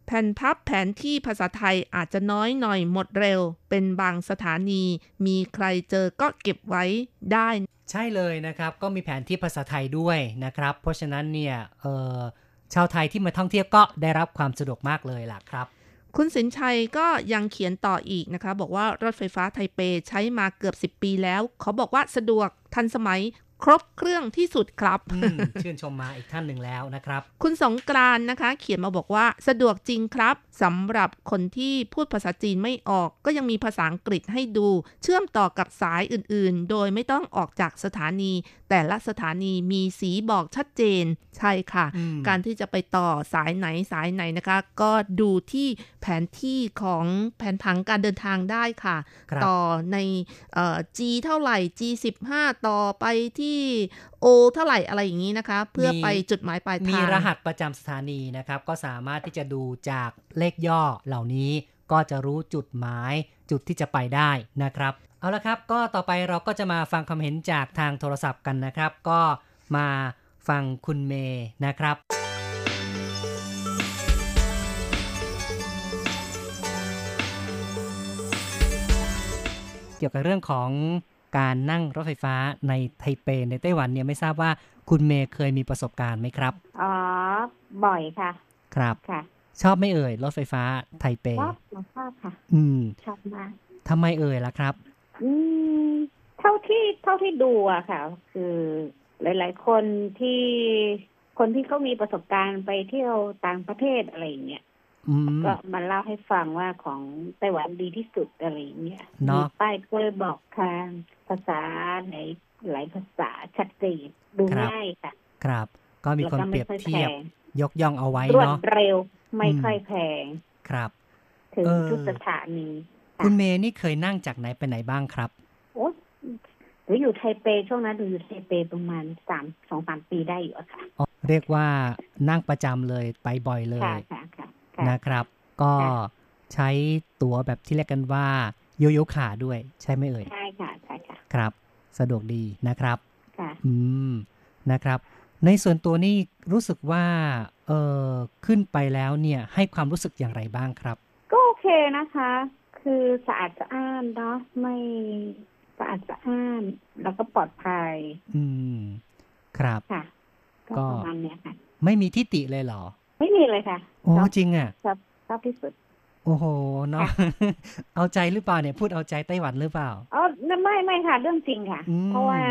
แผ่นพับแผนที่ภาษาไทยอาจจะน้อยหน่อยหมดเร็ว เป็นบางสถานี มีใครเจอก็เก็บไว้ได้ ใช่เลยนะครับ ก็มีแผนที่ภาษาไทยด้วยนะครับ เพราะฉะนั้นเนี่ยเออ ชาวไทยที่มาท่องเที่ยวก็ได้รับความสะดวกมากเลยล่ะครับ คุณสินชัยก็ยังเขียนต่ออีกนะคะ บอกว่ารถไฟฟ้าไทเปใช้มาเกือบ 10 ปีแล้วเขาบอกว่าสะดวกทันสมัยครบเครื่องที่สุดครับอืมชื่นชมมาอีกท่านหนึ่งแล้วนะครับ คุณสงกรานต์นะคะ เขียนมาบอกว่าสะดวกจริงครับ สำหรับคนที่พูดภาษาจีนไม่ออกก็ยังมีภาษาอังกฤษให้ดู เชื่อมต่อกับสายอื่นๆ โดยไม่ต้องออกจากสถานี แต่ละสถานีมีสีบอกชัดเจน ใช่ค่ะอืมการที่จะไปต่อสายไหนสายไหนนะคะ ก็ดูที่แผนที่ของแผนผังการเดินทางได้ค่ะครับต่อในเอ่อ G เท่าไหร่ G 15ต่อไปที่ O เท่าไหร่อะไรอย่างนี้นะคะ เพื่อไปจุดหมายปลายทาง มีรหัสประจำสถานีนะครับ ก็สามารถที่จะดูจากเลขย่อเหล่านี้ก็จะรู้จุดหมายจุดที่จะไปได้นะครับ เอาละครับก็ต่อไปเราก็จะมาฟังความเห็นจากทางโทรศัพท์กันนะครับ ก็มาฟังคุณเมย์นะครับ เกี่ยวกับเรื่องของ การนั่งรถไฟฟ้าในไทเปในไต้หวันเนี่ยไม่ทราบว่าคุณเมย์เคยมีประสบการณ์ไหมครับ อ๋อ บ่อยค่ะ ครับค่ะ ชอบไม่เอ่ยรถไฟฟ้าไทเปชอบหนูชอบค่ะ อืมชอบมากทำไมเอ่ยล่ะครับ อืม เท่าที่เท่าที่ดูอะค่ะ คือหลาย ๆ คนที่คนที่เขามีประสบการณ์ไปเที่ยวต่างประเทศอะไรอย่างเงี้ยอืม ก็มาเล่าให้ฟังว่าของไต้หวันดีที่สุดอะไรอย่างเงี้ยเนมีอะป้ายก็เลยบอกทางภาษาไหนหลายภาษาชัดเจนดูง่ายค่ะ ครับ ก็มีคนแล้วเปรียบไค่อเทียบแพงยกย่องเอาไว้รวดเนาะเร็วไม่อืมค่อยแพงครับ ถึงเออทุกสถานีค่ะคุณเมย์นี่เคยนั่งจากไหนไปไหนบ้างครับ โอ้หรืออยู่ไทเปช่วงนั้นหนูอยู่ไทเปประมาณสามสองสามปีได้อยู่อะค่ะอ๋อเรียกว่านั่งประจำเลยไปบ่อยเลยค่ะค่ะค่ะค่ะ นะครับ ก็ค่ะใช้ตั๋วแบบที่เรียกกันว่าโยโย่ขาด้วยใช่ไหมเอ่ยใช่ค่ะใช่ค่ะครับ สะดวกดีนะครับค่ะอืมนะครับ ในส่วนตัวนี่รู้สึกว่าเออขึ้นไปแล้วเนี่ยให้ความรู้สึกอย่างไรบ้างครับ ก็โอเคนะคะ คือสะอาดสะอ้านเนาะไม่สะอาดสะอ้านแล้วก็ปลอดภัย อืม ครับ ค่ะ ก็ก็ประมาณเนี้ยค่ะ ไม่มีที่ติเลยเหรอ ไม่มีเลยค่ะโอ้ชอบจริงอะชอบชอบที่สุดโอ้โหเนาะเอาใจหรือเปล่าเนี่ยพูดเอาใจไต้หวันหรือเปล่าอ๋อไม่ไม่ค่ะ เรื่องจริงค่ะอืมเพราะว่า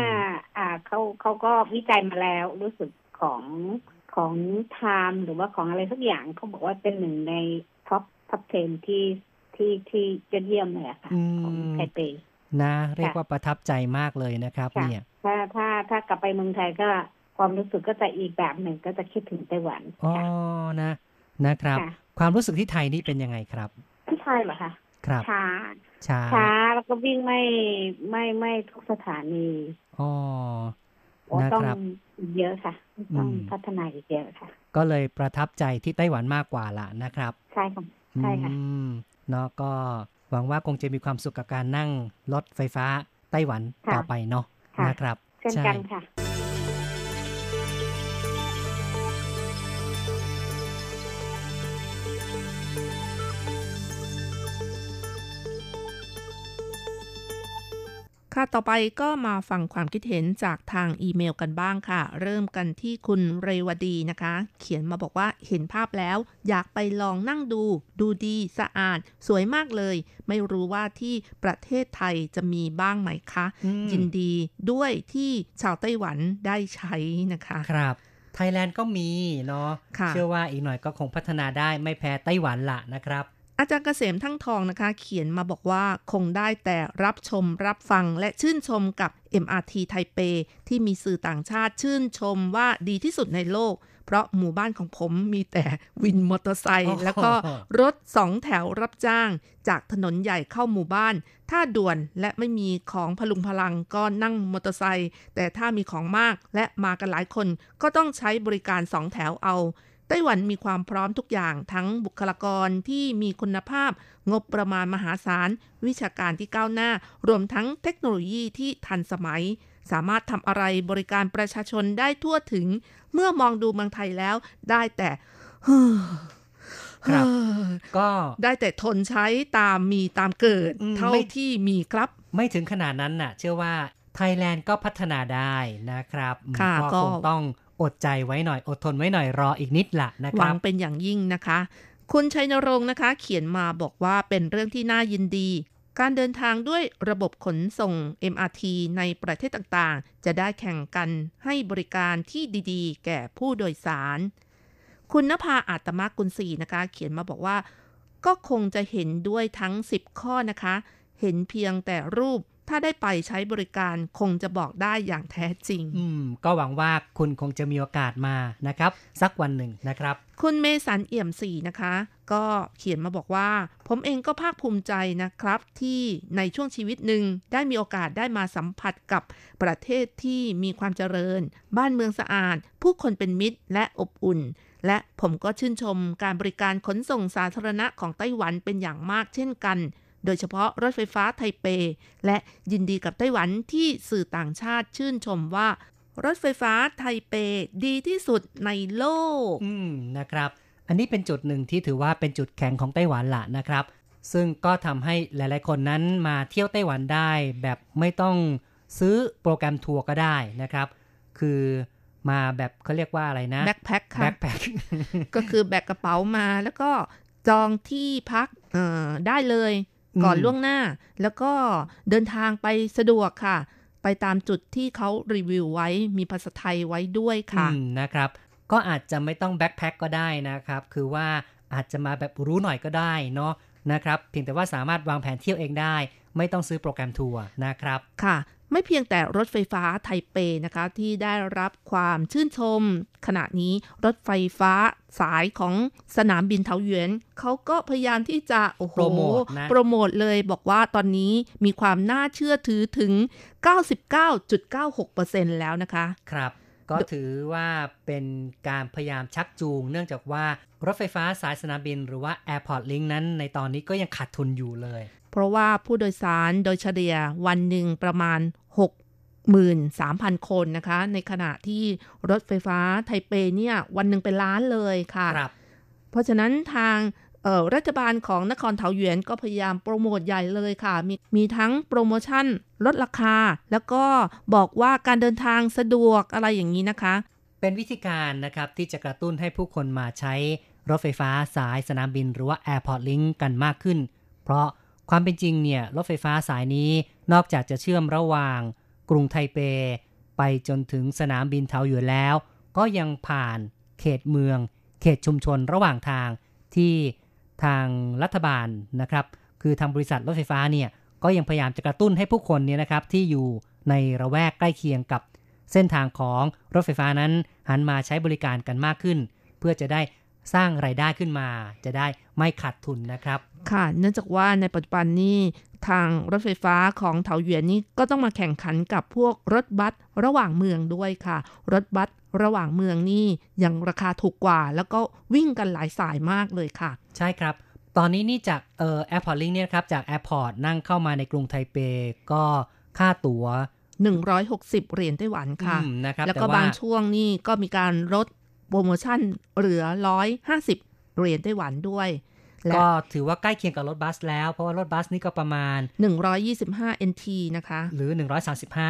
อ่าเขาเขาก็วิจัยมาแล้วรู้สึกของของ Time หรือว่าของอะไรสักอย่างเขาบอกว่าเป็นหนึ่งใน top top 10ที่ที่ที่ยอดเยี่ยมเลยอะค่ะอืของมไทเปนะ เรียกว่าประทับใจมากเลยนะครับค่ะเนี่ย ถ้าถ้าถ้ากลับไปเมืองไทยก็ ความรู้สึกก็จะอีกแบบหนึ่งก็จะคิดถึงไต้หวันอ๋อค่ะนะนะครับค่ะความรู้สึกที่ไทยนี่เป็นยังไงครับ ที่ไทยเหรอคะครับช้าช้าช้าแล้วก็วิ่งไม่ไม่ไม่ทุกสถานีอ๋อโอ้นะต้องครับเยอะค่ะ ต้องอืมพัฒนาอีกเยอะค่ะ ก็เลยประทับใจที่ไต้หวันมากกว่าละนะครับ ใช่ค่ะใช่ค่ะอืมเนาะก็หวังว่าคงจะมีความสุขกับการนั่งรถไฟฟ้าไต้หวันค่ะต่อไปเนาะค่ะนะครับ เช่นใช่กันค่ะ ค่ะ ต่อไปก็มาฟังความคิดเห็นจากทางอีเมลกันบ้างค่ะ เริ่มกันที่คุณเรวดีนะคะ เขียนมาบอกว่าเห็นภาพแล้ว อยากไปลองนั่งดู ดูดีสะอาด สวยมากเลย ไม่รู้ว่าที่ประเทศไทยจะมีบ้างไหมคะอืมยินดีด้วยที่ชาวไต้หวันได้ใช้นะคะ ครับไทยแลนด์ก็มีเนาะค่ะเชื่อว่าอีกหน่อยก็คงพัฒนาได้ไม่แพ้ไต้หวันละนะครับ อาจารย์เกษมทั้งทองนะคะ เขียนมาบอกว่าคงได้แต่รับชมรับฟังและชื่นชมกับ MRT ไทเป ที่มีสื่อต่างชาติชื่นชมว่าดีที่สุดในโลก เพราะหมู่บ้านของผมมีแต่วินมอเตอร์ไซโอ้ค์โหแล้วก็รถสองแถวรับจ้าง จากถนนใหญ่เข้าหมู่บ้าน ถ้าด่วนและไม่มีของพลุงพลังก็นั่งมอเตอร์ไซค์แต่ถ้ามีของมากและมากันหลายคนก็ต้องใช้บริการสองแถวเอา ไต้หวันมีความพร้อมทุกอย่างทั้งบุคลากรที่มีคุณภาพ งบประมาณมหาศาล วิชาการที่ก้าวหน้า รวมทั้งเทคโนโลยีที่ทันสมัย สามารถทำอะไรบริการประชาชนได้ทั่วถึง เมื่อมองดูเมืองไทยแล้วได้แต่ครับก็ได้แต่ทนใช้ตามมีตามเกิดอืมเท่าไม่ที่มีครับ ไม่ถึงขนาดนั้นน่ะ เชื่อว่าไทยแลนด์ก็พัฒนาได้นะครับอืมค่ะก็ก็คงต้อง อดใจไว้หน่อย อดทนไว้หน่อยรออีกนิดละนะครับหวังเป็นอย่างยิ่งนะคะ คุณชัยนรงค์นะคะ เขียนมาบอกว่าเป็นเรื่องที่น่ายินดี การเดินทางด้วยระบบขนส่ง MRT ในประเทศต่างๆ จะได้แข่งกันให้บริการที่ดีๆ แก่ผู้โดยสาร คุณนภาอาตมากุลศรีนะคะ เขียนมาบอกว่า ก็คงจะเห็นด้วยทั้ง 10 ข้อนะคะ เห็นเพียงแต่รูป ถ้าได้ไปใช้บริการคงจะบอกได้อย่างแท้จริง อืม ก็หวังว่าคุณคงจะมีโอกาสมานะครับ สักวันหนึ่งนะครับ คุณเมสันเอี่ยมศรีนะคะ ก็เขียนมาบอกว่า ผมเองก็ภาคภูมิใจนะครับ ที่ในช่วงชีวิตหนึ่งได้มีโอกาสได้มาสัมผัสกับประเทศที่มีความเจริญ บ้านเมืองสะอาด ผู้คนเป็นมิตรและอบอุ่น และผมก็ชื่นชมการบริการขนส่งสาธารณะของไต้หวันเป็นอย่างมากเช่นกัน โดยเฉพาะรถไฟฟ้าไทเป และยินดีกับไต้หวันที่สื่อต่างชาติชื่นชมว่ารถไฟฟ้าไทเปดีที่สุดในโลก อืมนะครับ อันนี้เป็นจุดหนึ่งที่ถือว่าเป็นจุดแข็งของไต้หวันละนะครับ ซึ่งก็ทำให้หลายๆคนนั้นมาเที่ยวไต้หวันได้ แบบไม่ต้องซื้อโปรแกรมทัวร์ก็ได้นะครับ คือมาแบบเขาเรียกว่าอะไรนะแบ็คแพ็คค่ะแบ็คแพ็คก็คือแบกกระเป๋ามาแล้วก็จองที่พักเอ่อได้เลยอืม ก่อนล่วงหน้า แล้วก็เดินทางไปสะดวกค่ะ ไปตามจุดที่เขารีวิวไว้มีภาษาไทยไว้ด้วยค่ะอืมนะครับ ก็อาจจะไม่ต้องแบ็คแพ็คก็ได้นะครับ คือว่าอาจจะมาแบบรู้หน่อยก็ได้เนาะนะครับเพียงแต่ว่าสามารถวางแผนเที่ยวเองได้ ไม่ต้องซื้อโปรแกรมทัวร์นะครับค่ะ ไม่เพียงแต่รถไฟฟ้าไทเปนะคะ ที่ได้รับความชื่นชม ขณะนี้รถไฟฟ้าสายของสนามบินเทาหยวนเขาก็พยายามที่จะโอ้โหโปรโมทนะโปรโมทเลยบอกว่าตอนนี้มีความน่าเชื่อถือถึง 99.96%แล้วนะคะ ครับก็ถือว่าเป็นการพยายามชักจูง เนื่องจากว่ารถไฟฟ้าสายสนามบินหรือว่า Airport Link นั้นในตอนนี้ก็ยังขาดทุนอยู่เลย เพราะว่าผู้โดยสารโดยเฉลี่ยวันหนึ่งประมาณ 63,000 คนนะคะ ในขณะที่รถไฟฟ้าไทเปเนี่ยวันหนึ่งเป็นล้านเลยค่ะครับเพราะฉะนั้นทางเอ่อรัฐบาลของนครเทาหยวนก็พยายามโปรโมทใหญ่เลยค่ะ มีมีทั้งโปรโมชั่นลดราคา แล้วก็บอกว่าการเดินทางสะดวกอะไรอย่างนี้นะคะ เป็นวิธีการนะครับที่จะกระตุ้นให้ผู้คนมาใช้รถไฟฟ้าสายสนามบินหรือว่า Airport Link กันมากขึ้น เพราะ ความเป็นจริงเนี่ยรถไฟฟ้าสายนี้นอกจากจะเชื่อมระหว่างกรุงไทเป ไปจนถึงสนามบินเทาหยวนแล้ว ก็ยังผ่านเขตเมือง เขตชุมชนระหว่างทางที่ทางรัฐบาลนะครับ คือทางบริษัทรถไฟฟ้าเนี่ยก็ยังพยายามจะกระตุ้นให้ผู้คนเนี่ยนะครับที่อยู่ในระแวกใกล้เคียงกับเส้นทางของรถไฟฟ้านั้นหันมาใช้บริการกันมากขึ้น เพื่อจะได้ สร้างรายได้ขึ้นมา จะได้ไม่ขาดทุนนะครับ ค่ะ เนื่องจากว่าในปัจจุบันนี้ทางรถไฟฟ้าของเถาหยวนนี่ก็ต้องมาแข่งขันกับพวกรถบัสระหว่างเมืองด้วยค่ะ รถบัสระหว่างเมืองนี่ยังราคาถูกกว่า แล้วก็วิ่งกันหลายสายมากเลยค่ะ ใช่ครับ ตอนนี้นี่จากเอ่อ Airport Link เนี่ยนะครับจาก airport นั่งเข้ามาในกรุงไทเปก็ค่าตั๋ว 160 เหรียญไต้หวันค่ะอืมนะครับแล้วก็ต่บางช่วงนี่ก็มีการลด โปรโมชั่นเหลือ 150 เหรียญไต้หวันด้วยและก็ถือว่าใกล้เคียงกับรถบัสแล้ว เพราะว่ารถบัสนี่ก็ประมาณ 125 NT นะคะ หรือ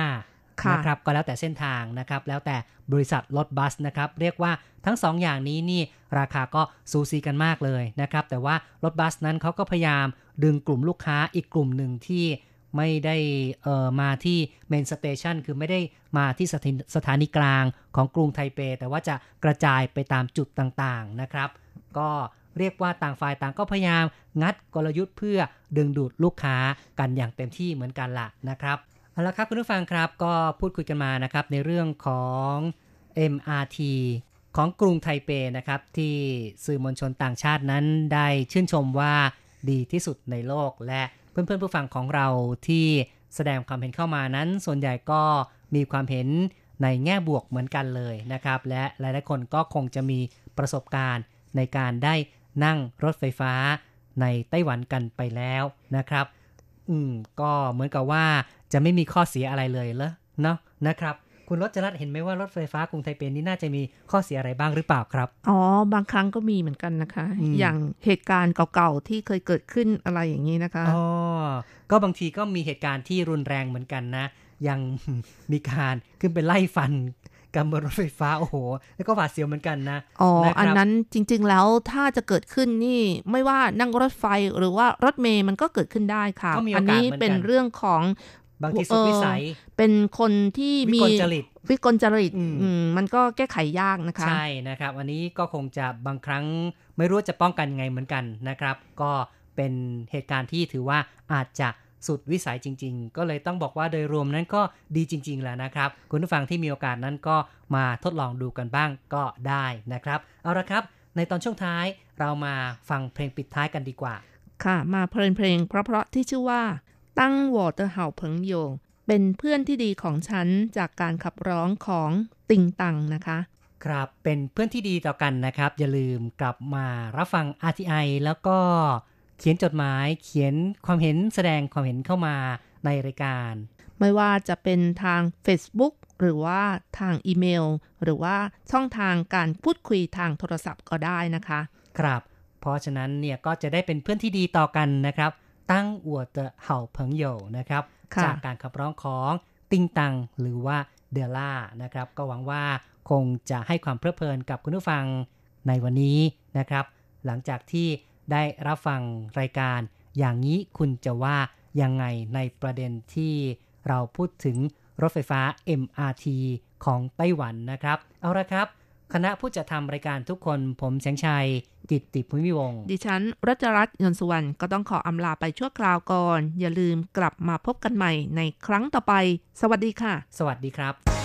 135ค่ะนะครับก็แล้วแต่เส้นทางนะครับ แล้วแต่บริษัทรถบัสนะครับ เรียกว่าทั้ง 2 อย่างนี้นี่ราคาก็ซูซีกันมากเลยนะครับ แต่ว่ารถบัสนั้นเขาก็พยายามดึงกลุ่มลูกค้าอีกกลุ่มหนึ่งที่ ไม่ได้เอ่อมาที่เมนสเตชันคือไม่ได้มาที่สถานีสถานีกลางของกรุงไทเป แต่ว่าจะกระจายไปตามจุดต่างๆนะครับ ก็เรียกว่าต่างฝ่ายต่างก็พยายามงัดกลยุทธ์เพื่อดึงดูดลูกค้ากันอย่างเต็มที่เหมือนกันละนะครับเอาละครับคุณผู้ฟังครับก็พูดคุยกันมานะครับในเรื่องของ MRT ของกรุงไทเปนะครับที่สื่อมวลชนต่างชาตินั้นได้ชื่นชมว่าดีที่สุดในโลกและ เพื่อนๆผู้ฟังของเราที่แสดงความเห็นเข้ามานั้น ส่วนใหญ่ก็มีความเห็นในแง่บวกเหมือนกันเลยนะครับ และหลายๆคนก็คงจะมีประสบการณ์ในการได้นั่งรถไฟฟ้าในไต้หวันกันไปแล้วนะครับ อืม ก็เหมือนกับว่าจะไม่มีข้อเสียอะไรเลยเหรอเนาะนะครับ คุณรจรัตน์เห็นไหมว่ารถไฟฟ้ากรุงไทเปนี้น่าจะมีข้อเสียอะไรบ้างหรือเปล่าครับ อ๋อ บางครั้งก็มีเหมือนกันนะคะอืมอย่างเหตุการณ์เก่าๆที่เคยเกิดขึ้นอะไรอย่างนี้นะคะ อ๋อ ก็บางทีก็มีเหตุการณ์ที่รุนแรงเหมือนกันนะ ยังมีการขึ้นไปไล่ฟันกันบนรถไฟฟ้าโอ้โห แล้วก็หวาดเสียวเหมือนกันนะอ๋อนะครับอันนั้นจริง ๆ แล้วถ้าจะเกิดขึ้นนี่ไม่ว่านั่งรถไฟหรือว่ารถเมย์มันก็เกิดขึ้นได้ค่ะก็มีโออักาสนี้เหมือนกันเป็นเรื่องของ บางทีสุดวิสัย เป็นคนที่วิมีกลจริตวิกลจริตอืมอืมมันก็แก้ไขยากนะคะ ใช่นะครับ อันนี้ก็คงจะบางครั้งไม่รู้จะป้องกันยังไงเหมือนกันนะครับ ก็เป็นเหตุการณ์ที่ถือว่าอาจจะสุดวิสัยจริง ๆ ก็เลยต้องบอกว่าโดยรวมนั้นก็ดีจริง ๆแหละนะครับ คุณผู้ฟังที่มีโอกาสนั้นก็มาทดลองดูกันบ้างก็ได้นะครับ เอาละครับ ในตอนช่วงท้ายเรามาฟังเพลงปิดท้ายกันดีกว่า ค่ะ มาเพลินเพลงเพราะๆที่ชื่อว่า ตั้งวอเตอร์เห่าเพิงโยเป็นเพื่อนที่ดีของฉันจากการขับร้องของติงตังนะคะ ครับเป็นเพื่อนที่ดีต่อกันนะครับ อย่าลืมกลับมารับฟัง RTI แล้วก็เขียนจดหมายเขียนความเห็นแสดงความเห็นเข้ามาในรายการ ไม่ว่าจะเป็นทาง Facebook หรือว่าทางอีเมล หรือว่าช่องทางการพูดคุยทางโทรศัพท์ก็ได้นะคะ ครับ เพราะฉะนั้นเนี่ยก็จะได้เป็นเพื่อนที่ดีต่อกันนะครับ ตั้งอวดเห่าเพิงโยนะครับค่ะจากการขับร้องของติงตังหรือว่าเดล่านะครับ ก็หวังว่าคงจะให้ความเพลิดเพลินกับคุณผู้ฟังในวันนี้นะครับ หลังจากที่ได้รับฟังรายการ อย่างนี้คุณจะว่ายังไงในประเด็นที่เราพูดถึงรถไฟฟ้า MRT ของไต้หวันนะครับ เอาละครับ คณะผู้จัดทำรายการทุกคนผมแสงชัย กิตติภูมิวงศ์ดิฉันรัชรัตน์ยนต์สุวรรณก็ต้องขออำลาไปชั่วคราวก่อน อย่าลืมกลับมาพบกันใหม่ในครั้งต่อไป สวัสดีค่ะ สวัสดีครับ